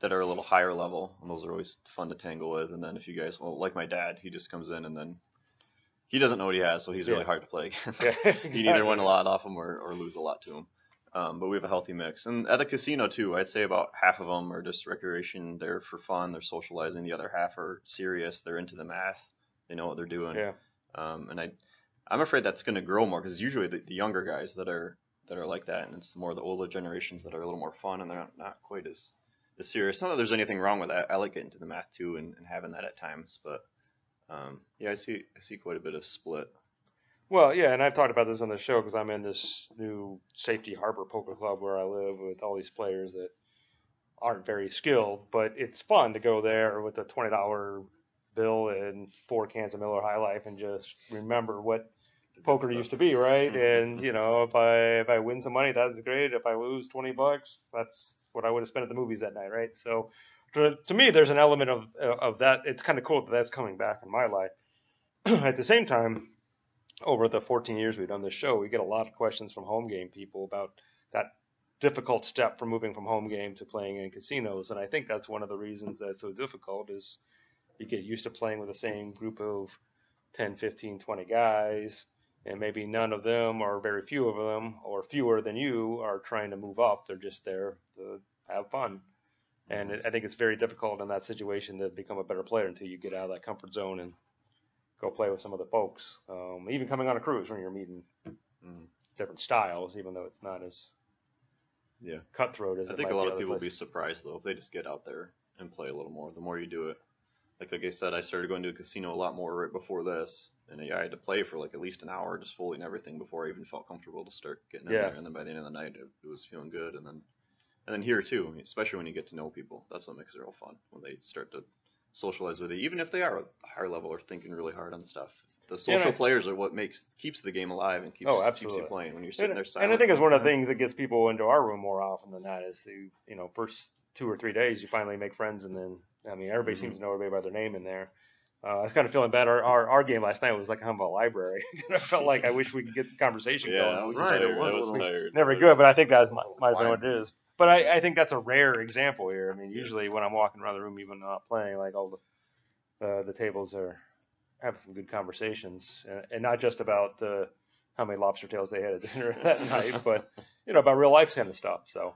that are a little higher level, and those are always fun to tangle with. And then if you guys, well, like my dad, he just comes in and then he doesn't know what he has, so he's
Yeah.
really hard to play [laughs] against.
Yeah,
You either win a lot off him or, or lose a lot to him. Um, but we have a healthy mix. And at the casino, too, I'd say about half of them are just recreation. They're for fun, they're socializing. The other half are serious, they're into the math, they know what they're doing.
Yeah.
Um, and I, I'm afraid that's going to grow more because usually the, the younger guys that are that are like that, and it's more the older generations that are a little more fun and they're not, not quite as, as serious. Not that there's anything wrong with that. I like getting to the math too and, and having that at times, but um, yeah, I see I see quite a bit of split.
Well, yeah, and I've talked about this on the show because I'm in this new Safety Harbor Poker Club where I live with all these players that aren't very skilled, but it's fun to go there with a twenty dollar bill and four cans of Miller High Life and just remember what poker used to be, right? [laughs] and you know, if I if I win some money, that's great. If I lose twenty bucks, that's what I would have spent at the movies that night, right? So, to, to me, there's an element of of that. It's kind of cool that that's coming back in my life. [clears throat] at the same time, over the 14 years we've done this show, we get a lot of questions from home game people about that difficult step from moving from home game to playing in casinos, and I think that's one of the reasons that it's so difficult is you get used to playing with the same group of 10, 15, 20 guys, and maybe none of them or very few of them or fewer than you are trying to move up. They're just there to have fun. And I think it's very difficult in that situation to become a better player until you get out of that comfort zone and go play with some other folks. Um, even coming on a cruise when you're meeting
Mm.
different styles, even though it's not as
Yeah.
cutthroat as
I think a lot of people will be surprised though if they just get out there and play a little more. The more you do it, like like I said, I started going to a casino a lot more right before this, and I had to play for like at least an hour, just fully and everything before I even felt comfortable to start getting in
Yeah.
there. And then by the end of the night, it, it was feeling good. And then and then here too, especially when you get to know people, that's what makes it real fun when they start to socialize with you, even if they are a higher level or thinking really hard on stuff. The social
and I-
players are what makes keeps the game alive and keeps
Oh,
keeps you playing when you're sitting
And,
there
and. I think it's one of the things that gets people into our room more often than that is the you know first two or three days you finally make friends and then I mean everybody
Mhm.
seems to know everybody by their name in there. Uh, I was kind of feeling bad. Our, our our game last night was like kind of a library. [laughs] I felt like I wish we could get the conversation
Yeah,
going.
I was
Right, it was
I
a
was tired.
never good, but I think that might, might have been what it is. But I, I think that's a rare example here. I mean, usually when I'm walking around the room, even not playing, like all the uh, the tables are having some good conversations, and, and not just about uh, how many lobster tails they had at dinner [laughs] that night, [laughs] but you know about real life kind of stuff. So,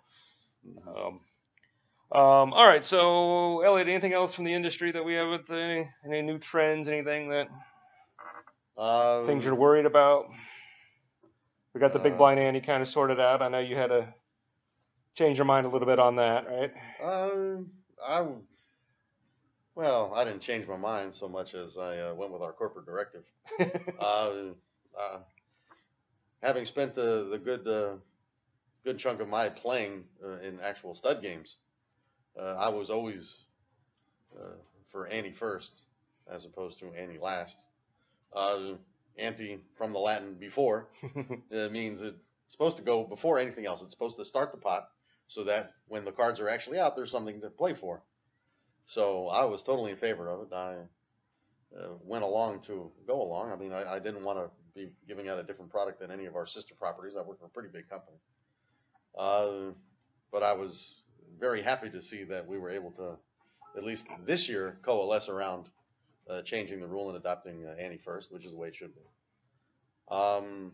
um, um, all right. So, Elliot, anything else from the industry that we haven't? Uh, any new trends? Anything that
Uh,
things you're worried about? We got the big
Uh,
blind ante kind of sorted out. I know you had to change your mind a little bit on that, right?
Uh, I, well, I didn't change my mind so much as I uh, went with our corporate directive. uh, [laughs] uh, having spent the the good uh, good chunk of my playing uh, in actual stud games, uh, I was always uh, for ante first as opposed to ante last. Uh, ante from the Latin before [laughs] means it's supposed to go before anything else. It's supposed to start the pot so that when the cards are actually out, there's something to play for. So I was totally in favor of it. I uh, went along to go along. I mean, I, I didn't want to be giving out a different product than any of our sister properties. I work for a pretty big company. Uh, but I was very happy to see that we were able to, at least this year, coalesce around uh, changing the rule and adopting uh, Ante First, which is the way it should be. Um,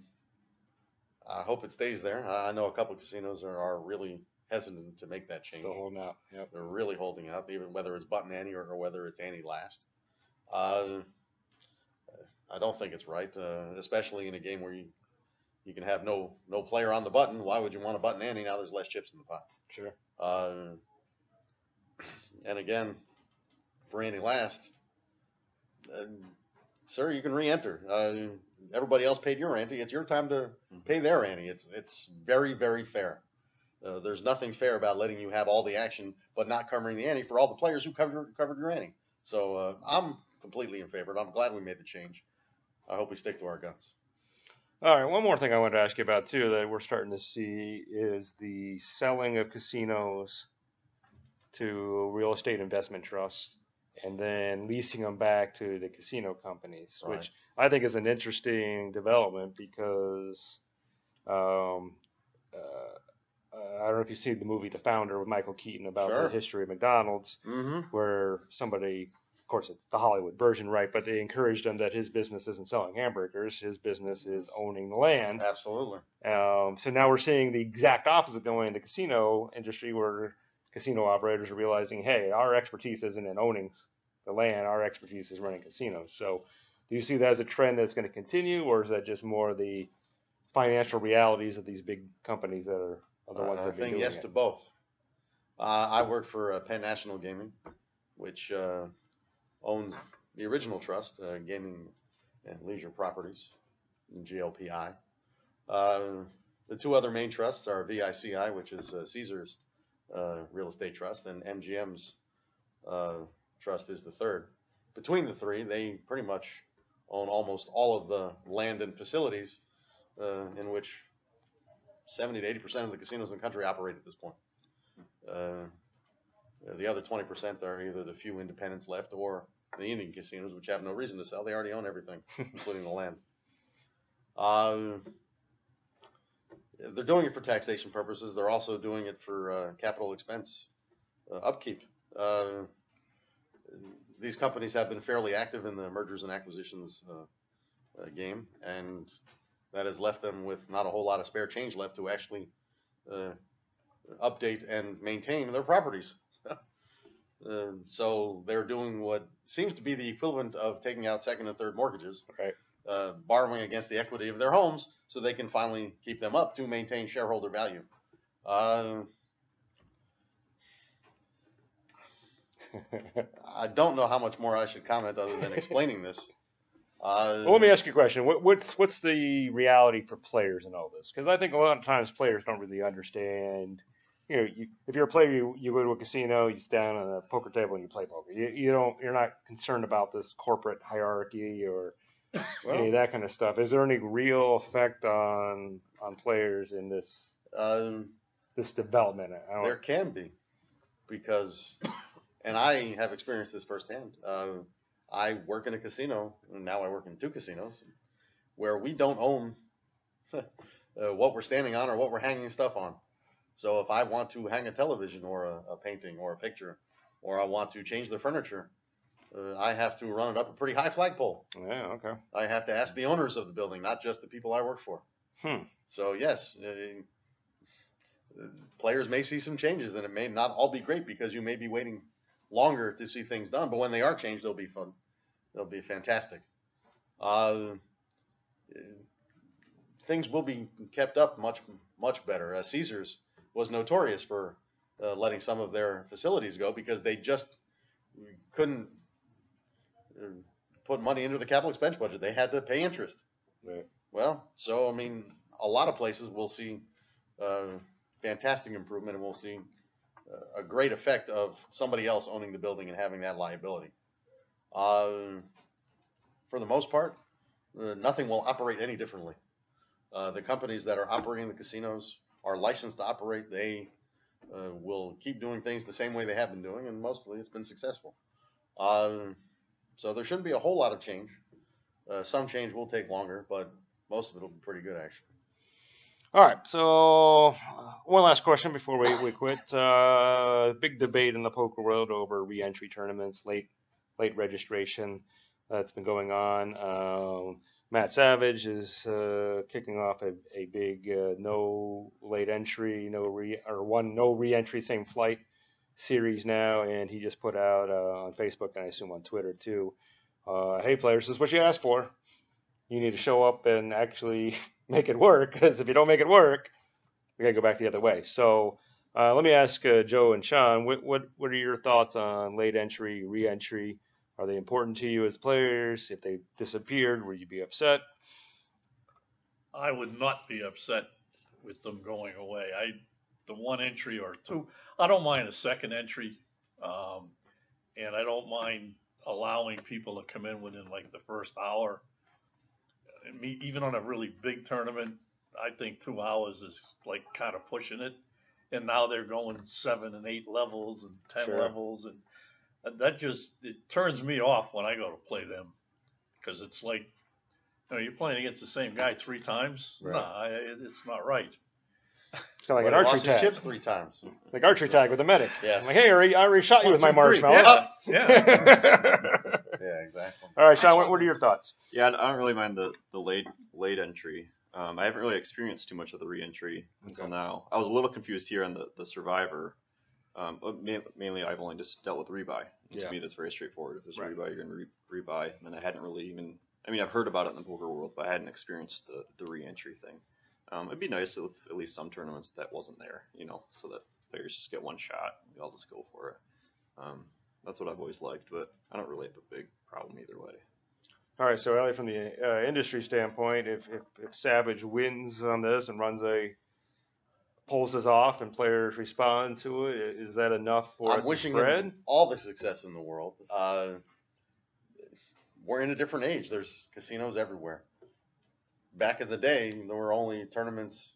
I hope it stays there. I know a couple of casinos are, are really hesitant to make that change.
Still holding out. Yep.
They're really holding out, even whether it's button ante or, or whether it's ante last. Uh, I don't think it's right, uh, especially in a game where you you can have no no player on the button. Why would you want a button ante now? There's less chips in the pot.
Sure.
Uh, and again, for ante last, uh, sir, you can re-enter. Uh, everybody else paid your ante. It's your time to pay their ante. It's it's very very fair. Uh, there's nothing fair about letting you have all the action but not covering the ante for all the players who covered covered your ante. So uh, I'm completely in favor. and I'm glad we made the change. I hope we stick to our guns.
All right, one more thing I wanted to ask you about too that we're starting to see is the selling of casinos to real estate investment trusts and then leasing them back to the casino companies,
Right.
which I think is an interesting development because um, uh, uh, I don't know if you've seen the movie The Founder with Michael Keaton about
Sure.
the history of McDonald's
Mm-hmm.
where somebody, of course, it's the Hollywood version, right? But they encouraged him that his business isn't selling hamburgers; his business is owning the land.
Absolutely.
Um, so now we're seeing the exact opposite going in the casino industry, where casino operators are realizing, hey, our expertise isn't in owning the land; our expertise is running casinos. So, do you see that as a trend that's going to continue, or is that just more the financial realities of these big companies that are, are the ones
I
that have
think yes
it?
to both. Uh, I work for uh, Penn National Gaming, which uh, owns the original trust, uh, Gaming and Leisure Properties, GLPI. Uh, the two other main trusts are VICI, which is uh, Caesar's uh, real estate trust, and MGM's uh, trust is the third. Between the three, they pretty much own almost all of the land and facilities uh, in which 70 to 80 percent of the casinos in the country operate at this point. Uh, the other 20 percent are either the few independents left or the Indian casinos, which have no reason to sell. They already own everything, [laughs] including the land. Uh, they're doing it for taxation purposes. They're also doing it for uh, capital expense uh, upkeep. Uh, these companies have been fairly active in the mergers and acquisitions uh, uh, game, and that has left them with not a whole lot of spare change left to actually uh, update and maintain their properties. Uh, [laughs] so they're doing what seems to be the equivalent of taking out second and third mortgages,
Right.
uh, borrowing against the equity of their homes so they can finally keep them up to maintain shareholder value. Uh, [laughs] I don't know how much more I should comment other than explaining this. Uh,
Well, let me ask you a question. What, what's what's the reality for players in all this? Because I think a lot of times players don't really understand. You know, you, if you're a player, you, you go to a casino, you sit down on a poker table and you play poker. You, you don't, you're not concerned about this corporate hierarchy or any of that kind of stuff. Is there any real effect on on players in this
um,
this development?
There can be, because, and I have experienced this firsthand. Uh, I work in a casino, and now I work in two casinos, where we don't own [laughs] uh, what we're standing on or what we're hanging stuff on. So if I want to hang a television or a, a painting or a picture, or I want to change the furniture, uh, I have to run it up a pretty high flagpole.
yeah, okay.
I have to ask the owners of the building, not just the people I work for.
Hmm.
So yes, uh, players may see some changes, and it may not all be great because you may be waiting longer to see things done. But when they are changed, they'll be fun. They'll be fantastic. Uh, things will be kept up much much better. Uh, Caesars was notorious for uh, letting some of their facilities go because they just couldn't uh, put money into the capital expense budget. They had to pay interest.
Right.
Well, so I mean, a lot of places will see uh, fantastic improvement, and we'll see a great effect of somebody else owning the building and having that liability. Uh, for the most part, uh, nothing will operate any differently. Uh, the companies that are operating the casinos are licensed to operate. They uh, will keep doing things the same way they have been doing, and mostly it's been successful. Uh, So there shouldn't be a whole lot of change. Uh, some change will take longer, but most of it will be pretty good actually.
All right, so uh, one last question before we, we quit. Uh, big debate in the poker world over re-entry tournaments, late late registration that's been going on. Um, Matt Savage is uh, kicking off a, a big uh, no late entry, no re or one no re-entry, same flight series now, and he just put out uh, on Facebook and I assume on Twitter too. Uh, hey players, this is what you asked for. You need to show up and actually make it work, because if you don't make it work, we gotta go back the other way. So uh, let me ask uh, Joe and Sean, what, what what are your thoughts on late entry, re-entry? Are they important to you as players? If they disappeared, would you be upset?
I would not be upset with them going away. I, the one entry or two, I don't mind a second entry, um, and I don't mind allowing people to come in within like the first hour. I mean, even on a really big tournament, I think two hours is like kind of pushing it. And now they're going seven and eight levels and ten
Sure.
levels, and and that just it turns me off when I go to play them because it's like you know, you're playing against the same guy three times.
Right.
Nah, it, it's not right.
It's kind of like
But
an archery
lost
tag.
chips three times.
Like archery tag with a medic.
Yes.
Like, hey, I already, I already shot you with my
One, two, three.
marshmallow.
Yeah, yeah. [laughs] [laughs]
Yeah, exactly.
All right, Sean, what, what are your thoughts?
Yeah, I don't really mind the, the late late entry. Um, I haven't really experienced too much of the re-entry until now. I was a little confused here on the, the survivor. Um, but ma- mainly, I've only just dealt with rebuy. And
Yeah.
To me, that's very straightforward. If there's
Right.
a rebuy, you're going to re- rebuy. And I hadn't really even. I mean, I've heard about it in the poker world, but I hadn't experienced the, the re-entry thing. Um, it'd be nice if at least some tournaments that wasn't there, you know, so that players just get one shot. And we all just go for it. Um, that's what I've always liked, but I don't really have a big problem either way.
All right, so Ellie, from the uh, industry standpoint, if, if if Savage wins on this and runs a pulls this off and players respond to it, is that enough for
I'm wishing
spread?
him all the success in the world. Uh, we're in a different age. There's casinos everywhere. Back in the day, there were only tournaments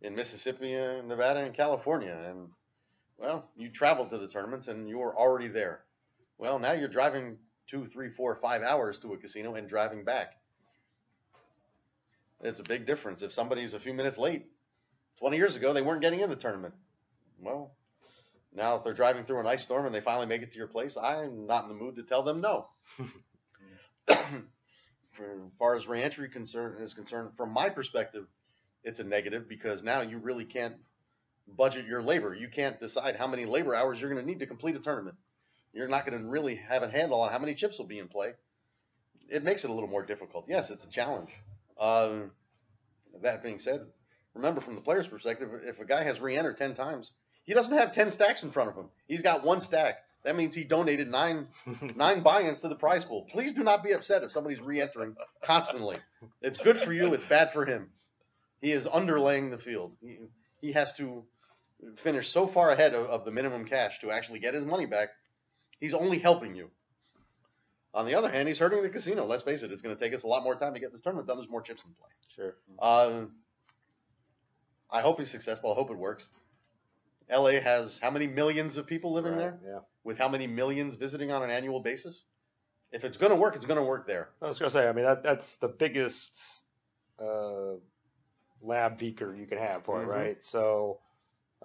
in Mississippi, and Nevada, and California, and well, you traveled to the tournaments and you were already there. Well, now you're driving two, three, four, five hours to a casino and driving back. It's a big difference. If somebody's a few minutes late, 20 years ago, they weren't getting in the tournament. Well, now, if they're driving through an ice storm and they finally make it to your place, I'm not in the mood to tell them no. [laughs] As far as reentry concern is concerned, from my perspective, it's a negative because now you really can't budget your labor. You can't decide how many labor hours you're going to need to complete a tournament. You're not going to really have a handle on how many chips will be in play. It makes it a little more difficult. Yes, it's a challenge. Uh, that being said, remember from the player's perspective, if a guy has re-entered 10 times, he doesn't have 10 stacks in front of him. He's got one stack. That means he donated nine [laughs] nine buy-ins to the prize pool. Please do not be upset if somebody's re-entering constantly. It's good for you. It's bad for him. He is underlaying the field. He, he has to finish so far ahead of, of the minimum cash to actually get his money back. He's only helping you. On the other hand, he's hurting the casino. Let's face it. It's going to take us a lot more time to get this tournament done. There's more chips in play.
Sure.
Uh, I hope he's successful. I hope it works. LA has how many millions of people living
Right,
there?
Yeah.
With how many millions visiting on an annual basis? If it's going to work, it's going to work there.
I was gonna say, I mean, that that's the biggest uh, lab beaker you can have for
Mhm.
it, right? So,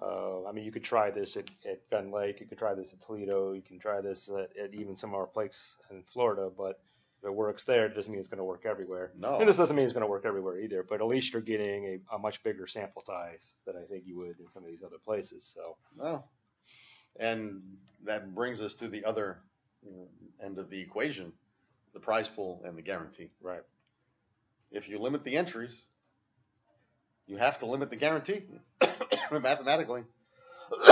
uh, I mean, you could try this at, at Gun Lake, you could try this at Toledo, you can try this at, at even some of our places in Florida, but if it works there, it doesn't mean it's going to work everywhere.
No.
And this doesn't mean it's going to work everywhere either, but at least you're getting a, a much bigger sample size than I think you would in some of these other places. So,
Well, and that brings us to the other end of the equation the prize pool and the guarantee.
right.
If you limit the entries, you have to limit the guarantee [coughs] mathematically. [coughs]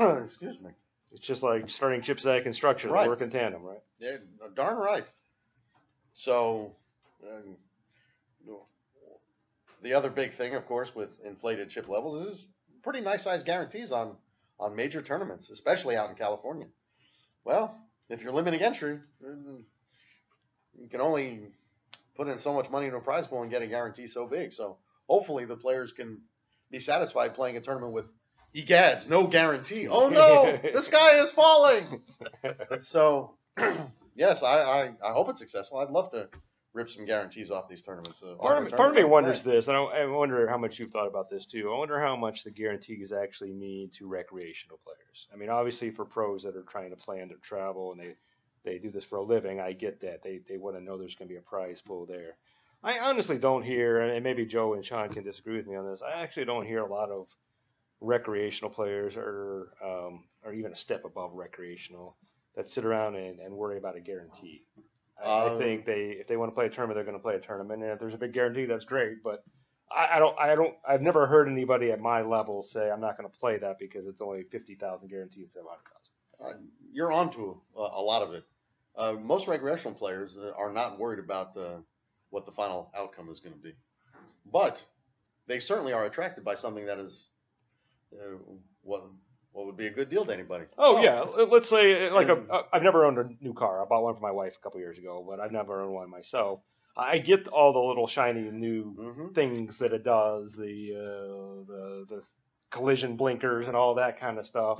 Excuse me.
It's just like starting chip sag construction,
Right.
they work in tandem, right?
Yeah, darn right. So, um, the other big thing, of course, with inflated chip levels is pretty nice sized guarantees on on major tournaments, especially out in California. Well, if you're limiting entry, you can only put in so much money into a prize pool and get a guarantee so big. So hopefully the players can be satisfied playing a tournament with egads, no guarantee. Oh no, [laughs] the sky is falling. [laughs] So [clears throat] yes, I, I, I hope it's successful. I'd love to rip some guarantees off these tournaments. Uh,
Part of, me,
Arthur
part of me wonders
hey.
this, and I, I wonder how much you've thought about this too. I wonder how much the guarantees actually mean to recreational players. I mean, obviously for pros that are trying to plan their travel and they, they do this for a living, I get that. They, they want to know there's going to be a prize pool there. I honestly don't hear, and maybe Joe and Sean can disagree with me on this. I actually don't hear a lot of recreational players or um, or even a step above recreational that sit around and, and worry about a guarantee. I, I
Um,
think they if they want to play a tournament, they're going to play a tournament, and if there's a big guarantee, that's great. But I, I don't, I don't, I've never heard anybody at my level say I'm not going to play that because it's only fifty thousand guaranteed instead of hundred thousand.
Uh, you're onto a, a lot of it. Uh, most recreational players uh, are not worried about the, what the final outcome is going to be, but they certainly are attracted by something that is uh, what what would be a good deal to anybody.
Oh, yeah, let- let's say like a, a, I've never owned a new car. I bought one for my wife a couple years ago, but I've never owned one myself. I get all the little shiny new
hmm
things that it does, the uh, the the collision blinkers and all that kind of stuff,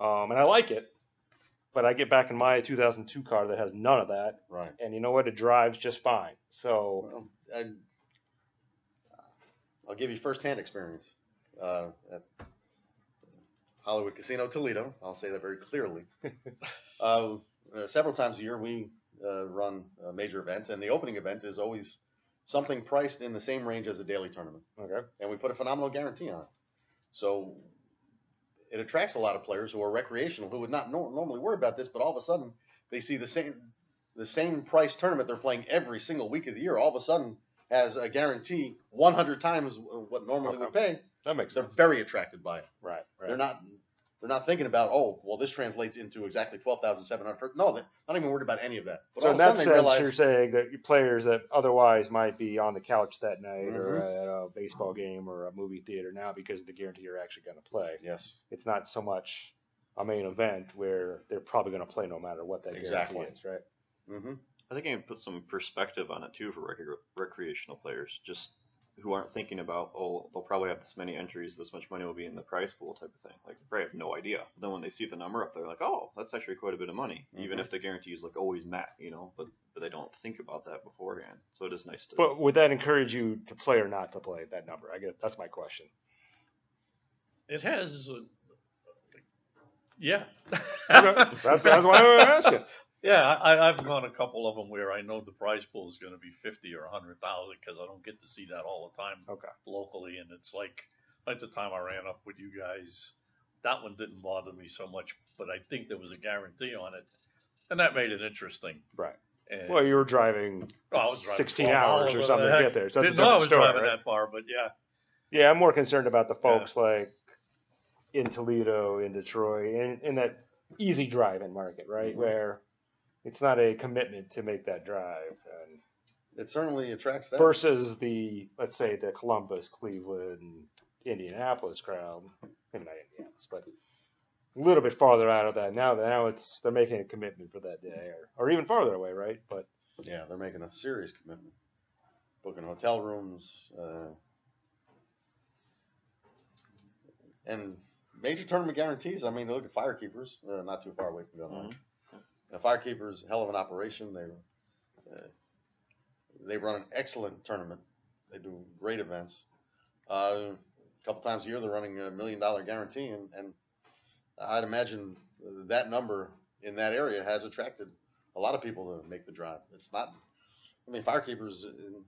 um, and I like it. But I get back in my 2002 car that has none of that,
Right.
and you know what? It drives just fine. So
Well, I, I'll give you firsthand experience uh, at Hollywood Casino Toledo. I'll say that very clearly. [laughs] uh, uh, several times a year, we uh, run uh, major events, and the opening event is always something priced in the same range as a daily tournament,
okay,
and we put a phenomenal guarantee on it. So it attracts a lot of players who are recreational who would not nor- normally worry about this, but all of a sudden they see the same the same price tournament they're playing every single week of the year. All of a sudden has a guarantee 100 times what normally would pay.
that makes
They're
sense.
very attracted by it.
Right, right.
They're not they're not thinking about oh well this translates into exactly 12,700. No, they're not even worried about any of that. But
so
all
in that sense,
realize
you're saying that players that otherwise might be on the couch that night or
Mhm.
at a baseball game or a movie theater now because of the guarantee you're actually going to play.
yes,
It's not so much a main event where they're probably going to play no matter what that
Exactly.
guarantee is, right?
Mm-hmm.
I think I can put some perspective on it too for rec- recreational players, just who aren't thinking about, oh, they'll probably have this many entries, this much money will be in the prize pool type of thing. Like they probably have no idea. But then when they see the number up, they're like, oh, that's actually quite a bit of money, even
Mhm.
if the guarantee is like always met, you know. But but they don't think about that beforehand, so it is nice to.
But would that encourage you to play or not to play that number? I guess that's my question.
It has. Uh, yeah.
Okay. That's, that's why I was asking. [laughs]
Yeah, I, I've gone a couple of them where I know the prize pool is going to be fifty or a hundred thousand because I don't get to see that all the time
Okay.
locally, and it's like like the time I ran up with you guys, that one didn't bother me so much, but I think there was a guarantee on it, and that made it interesting.
Right.
And,
Well, you were driving.
well, I was driving
16
12
hours or
whatever
something to
heck.
get there, so that's a
Didn't know I
different
was
story,
driving
right?
that far, but yeah.
Yeah, I'm more concerned about the folks like in Toledo, in Detroit, in, in that easy driving market, right?
Mhm.
Where it's not a commitment to make that drive. And
It certainly attracts them.
versus the let's say the Columbus, Cleveland, Indianapolis crowd, maybe not Indianapolis, but a little bit farther out of that. Now now it's they're making a commitment for that day, or, or even farther away, right? But
Yeah, they're making a serious commitment, booking hotel rooms, uh, and major tournament guarantees. I mean, look at Firekeepers, uh, not too far away from Gun Lake. Now, Firekeepers, hell of an operation. They uh, they run an excellent tournament. They do great events. Uh, a couple times a year, they're running a million dollar guarantee, and, and I'd imagine that number in that area has attracted a lot of people to make the drive. It's not. I mean, Firekeepers in,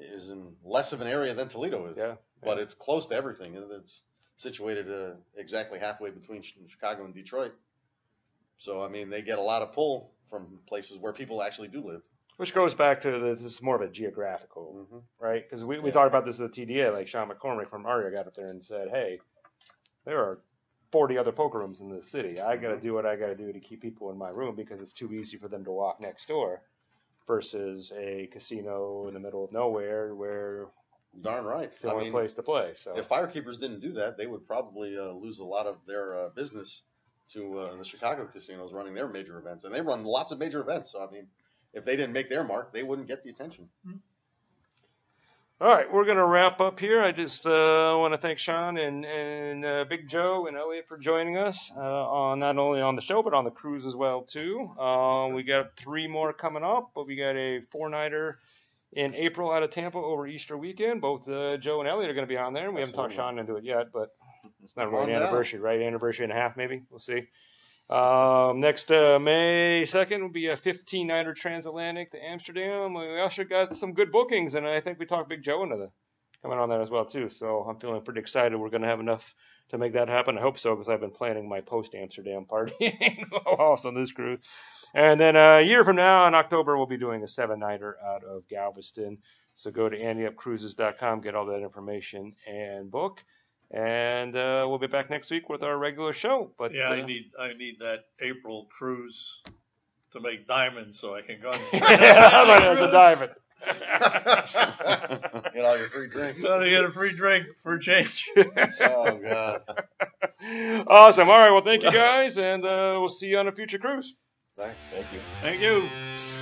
is in less of an area than Toledo is,
yeah,
but it's close to everything. It's situated uh, exactly halfway between Chicago and Detroit. So I mean, they get a lot of pull from places where people actually do live.
which goes back to the, this is more of a geographical
hmm
right? Because we, we
Yeah.
talked about this at the TDA. Like Sean McCormick from Aria got up there and said, "Hey, there are 40 other poker rooms in this city. I got to
Mhm.
do what I got to do to keep people in my room because it's too easy for them to walk next door." Versus a casino in the middle of nowhere where
Darn right.
it's the
I
only
mean,
place to play. So
if Firekeepers didn't do that, they would probably uh, lose a lot of their uh, business to uh, the Chicago casinos running their major events, and they run lots of major events. So I mean, if they didn't make their mark, they wouldn't get the attention.
All right, we're going to wrap up here. I just uh, want to thank Sean and, and uh, Big Joe and Elliot for joining us uh, on not only on the show but on the cruise as well too. Uh, we got three more coming up, but we got a four nighter in April out of Tampa over Easter weekend. Both uh, Joe and Elliot are going to be on there. And we haven't talked Sean into it yet, but it's not really an
down.
anniversary, right? Anniversary and a half, maybe. We'll see. Um, next uh, May 2nd will be a 15 nighter transatlantic to Amsterdam. We also got some good bookings, and I think we talked Big Joe into the coming on that as well too. So I'm feeling pretty excited. We're going to have enough to make that happen. I hope so because I've been planning my post Amsterdam party [laughs] also on this cruise. And then uh, a year from now in October we'll be doing a seven nighter out of Galveston. So go to anteupcruises.com, get all that information and book. And uh, we'll be back next week with our regular show. But
Yeah,
uh,
I need I need that April cruise to make diamonds so I can go. on
I'm gonna have to dive it. [laughs]
Get all your free drinks.
Gotta get a free drink for change. [laughs]
Oh god.
awesome. All right. Well, thank you guys, and uh, we'll see you on a future cruise.
Thanks. Thank you.
Thank you.